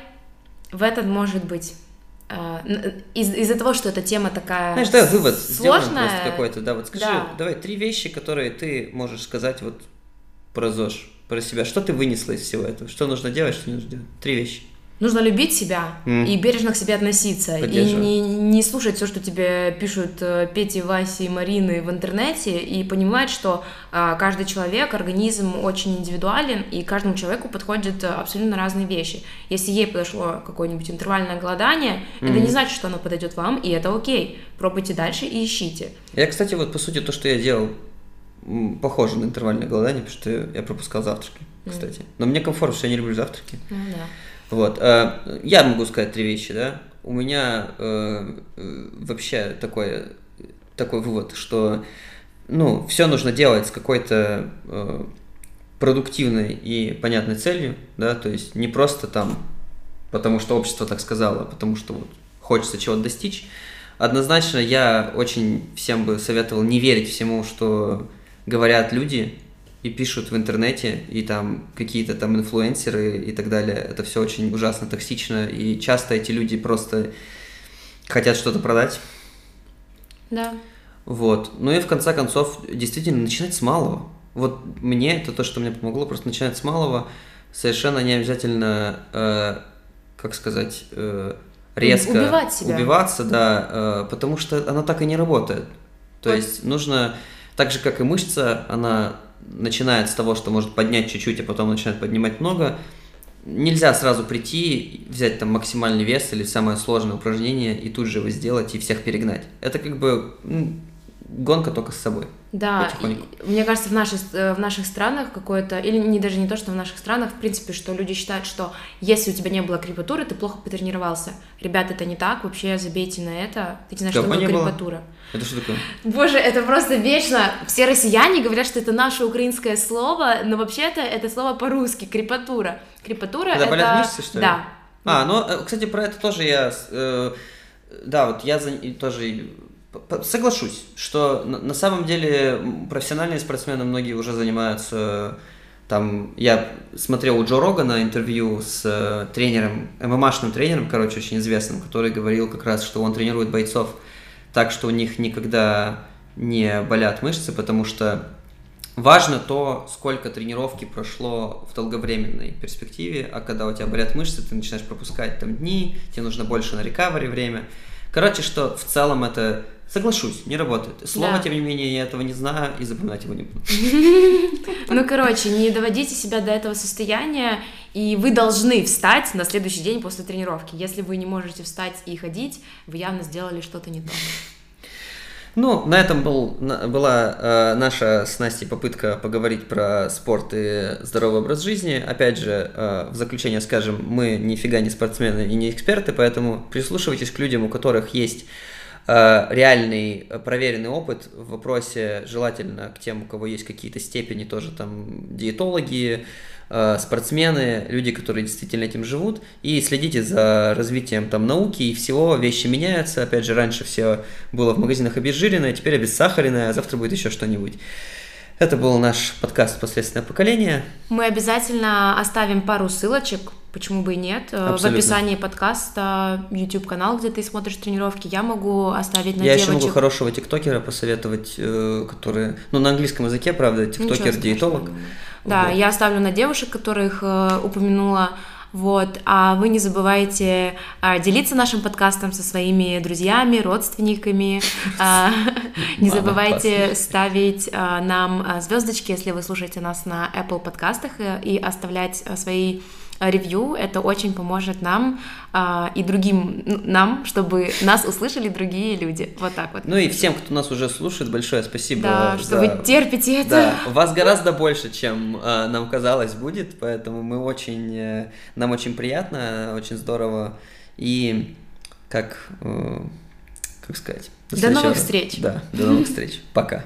в этот, может быть, из- из-за того, что эта тема такая Знаешь, да, вывод сложная. просто какой-то, да, вот скажи, да. давай три вещи, которые ты можешь сказать вот про ЗОЖ, про себя. Что ты вынесла из всего этого? Что нужно делать, что не нужно делать? Три вещи. Нужно любить себя mm. и бережно к себе относиться. И не, не слушать все, что тебе пишут э, Пети, Васи и Марины в интернете, и понимать, что а, каждый человек, организм очень индивидуален, и каждому человеку подходят абсолютно разные вещи. Если ей подошло какое-нибудь интервальное голодание, mm. это не значит, что оно подойдет вам, и это окей. Пробуйте дальше и ищите. Я, кстати, вот по сути то, что я делал, похоже на интервальное голодание, потому что я пропускал завтраки, кстати. Mm. Но мне комфортно, что я не люблю завтраки. Mm, да. Вот. Э, я могу сказать три вещи, да. У меня э, вообще такой, такой вывод, что ну, все нужно делать с какой-то э, продуктивной и понятной целью, да, то есть не просто там, потому что общество так сказало, а потому что вот хочется чего-то достичь. Однозначно я очень всем бы советовал не верить всему, что говорят люди, и пишут в интернете, и там какие-то там инфлюенсеры и так далее. Это все очень ужасно токсично, и часто эти люди просто хотят что-то продать. Да. Вот. Ну и в конце концов, действительно, начинать с малого. Вот мне это то, что мне помогло, просто начинать с малого, совершенно не обязательно, э, как сказать, э, резко Убивать себя. убиваться, да, э, потому что оно так и не работает. То вот. есть нужно, так же как и мышца, она начинает с того, что может поднять чуть-чуть, а потом начинает поднимать много, нельзя сразу прийти, взять там максимальный вес или самое сложное упражнение и тут же его сделать и всех перегнать. Это как бы гонка только с собой. Да, и мне кажется, в наших, э, в наших странах какое-то, или не даже не то, что в наших странах, в принципе, что люди считают, что если у тебя не было крепатуры, ты плохо потренировался. Ребята, это не так, вообще забейте на это. Ты не знаешь, что Кого такое было? крепатура. Это что такое? Боже, это просто вечно. Все россияне говорят, что это наше украинское слово, но вообще-то это слово по-русски, крепатура. Крепатура это... болят мышцы, что ли? Да. А, ну, э, кстати, про это тоже я, э, да, вот я за, тоже соглашусь, что на, самом деле профессиональные спортсмены многие уже занимаются, там, я смотрел у Джо Рогана интервью с э, тренером, ММАшным тренером, короче, очень известным, который говорил как раз, что он тренирует бойцов так, что у них никогда не болят мышцы, потому что Важно то, сколько тренировки прошло в долговременной перспективе, а когда у тебя болят мышцы, ты начинаешь пропускать там дни, тебе нужно больше на рекавери время. Короче, что в целом это, соглашусь, не работает. Слово, Да. тем не менее, я этого не знаю и запоминать его не буду. Ну, короче, не доводите себя до этого состояния, и вы должны встать на следующий день после тренировки. Если вы не можете встать и ходить, вы явно сделали что-то не то. Ну, на этом был, на- была э, наша с Настей попытка поговорить про спорт и здоровый образ жизни. Опять же, э, в заключение скажем, мы нифига не спортсмены и не эксперты, поэтому прислушивайтесь к людям, у которых есть реальный э, проверенный опыт в вопросе, желательно к тем, у кого есть какие-то степени, тоже там диетологи, э, спортсмены, люди, которые действительно этим живут, и следите за развитием там науки и всего, вещи меняются, опять же, раньше все было в магазинах обезжиренное, теперь обессахаренное, а завтра будет еще что-нибудь. Это был наш подкаст «Последственное поколение». Мы обязательно оставим пару ссылочек, почему бы и нет, э, в Абсолютно. описании подкаста, YouTube-канал, где ты смотришь тренировки. Я могу оставить на Я еще девочек. могу хорошего тиктокера посоветовать, э, который, ну, на английском языке, правда, тиктокер, диетолог. Да, Вот. я оставлю на девушек, которых э, упомянула. Вот, а вы не забывайте а, делиться нашим подкастом со своими друзьями, родственниками. А, Не забывайте ставить а, нам звездочки, если вы слушаете нас на Apple подкастах, и оставлять свои ревью. Это очень поможет нам а, и другим нам, чтобы нас услышали другие люди. Вот так вот. Ну и всем, кто нас уже слушает, большое спасибо Да, что за- вы терпите это. Да, вас гораздо больше, чем э, нам казалось будет, поэтому мы очень, э, нам очень приятно, очень здорово и как, э, как сказать? До следующего новых встреч. Да, до новых встреч. Пока.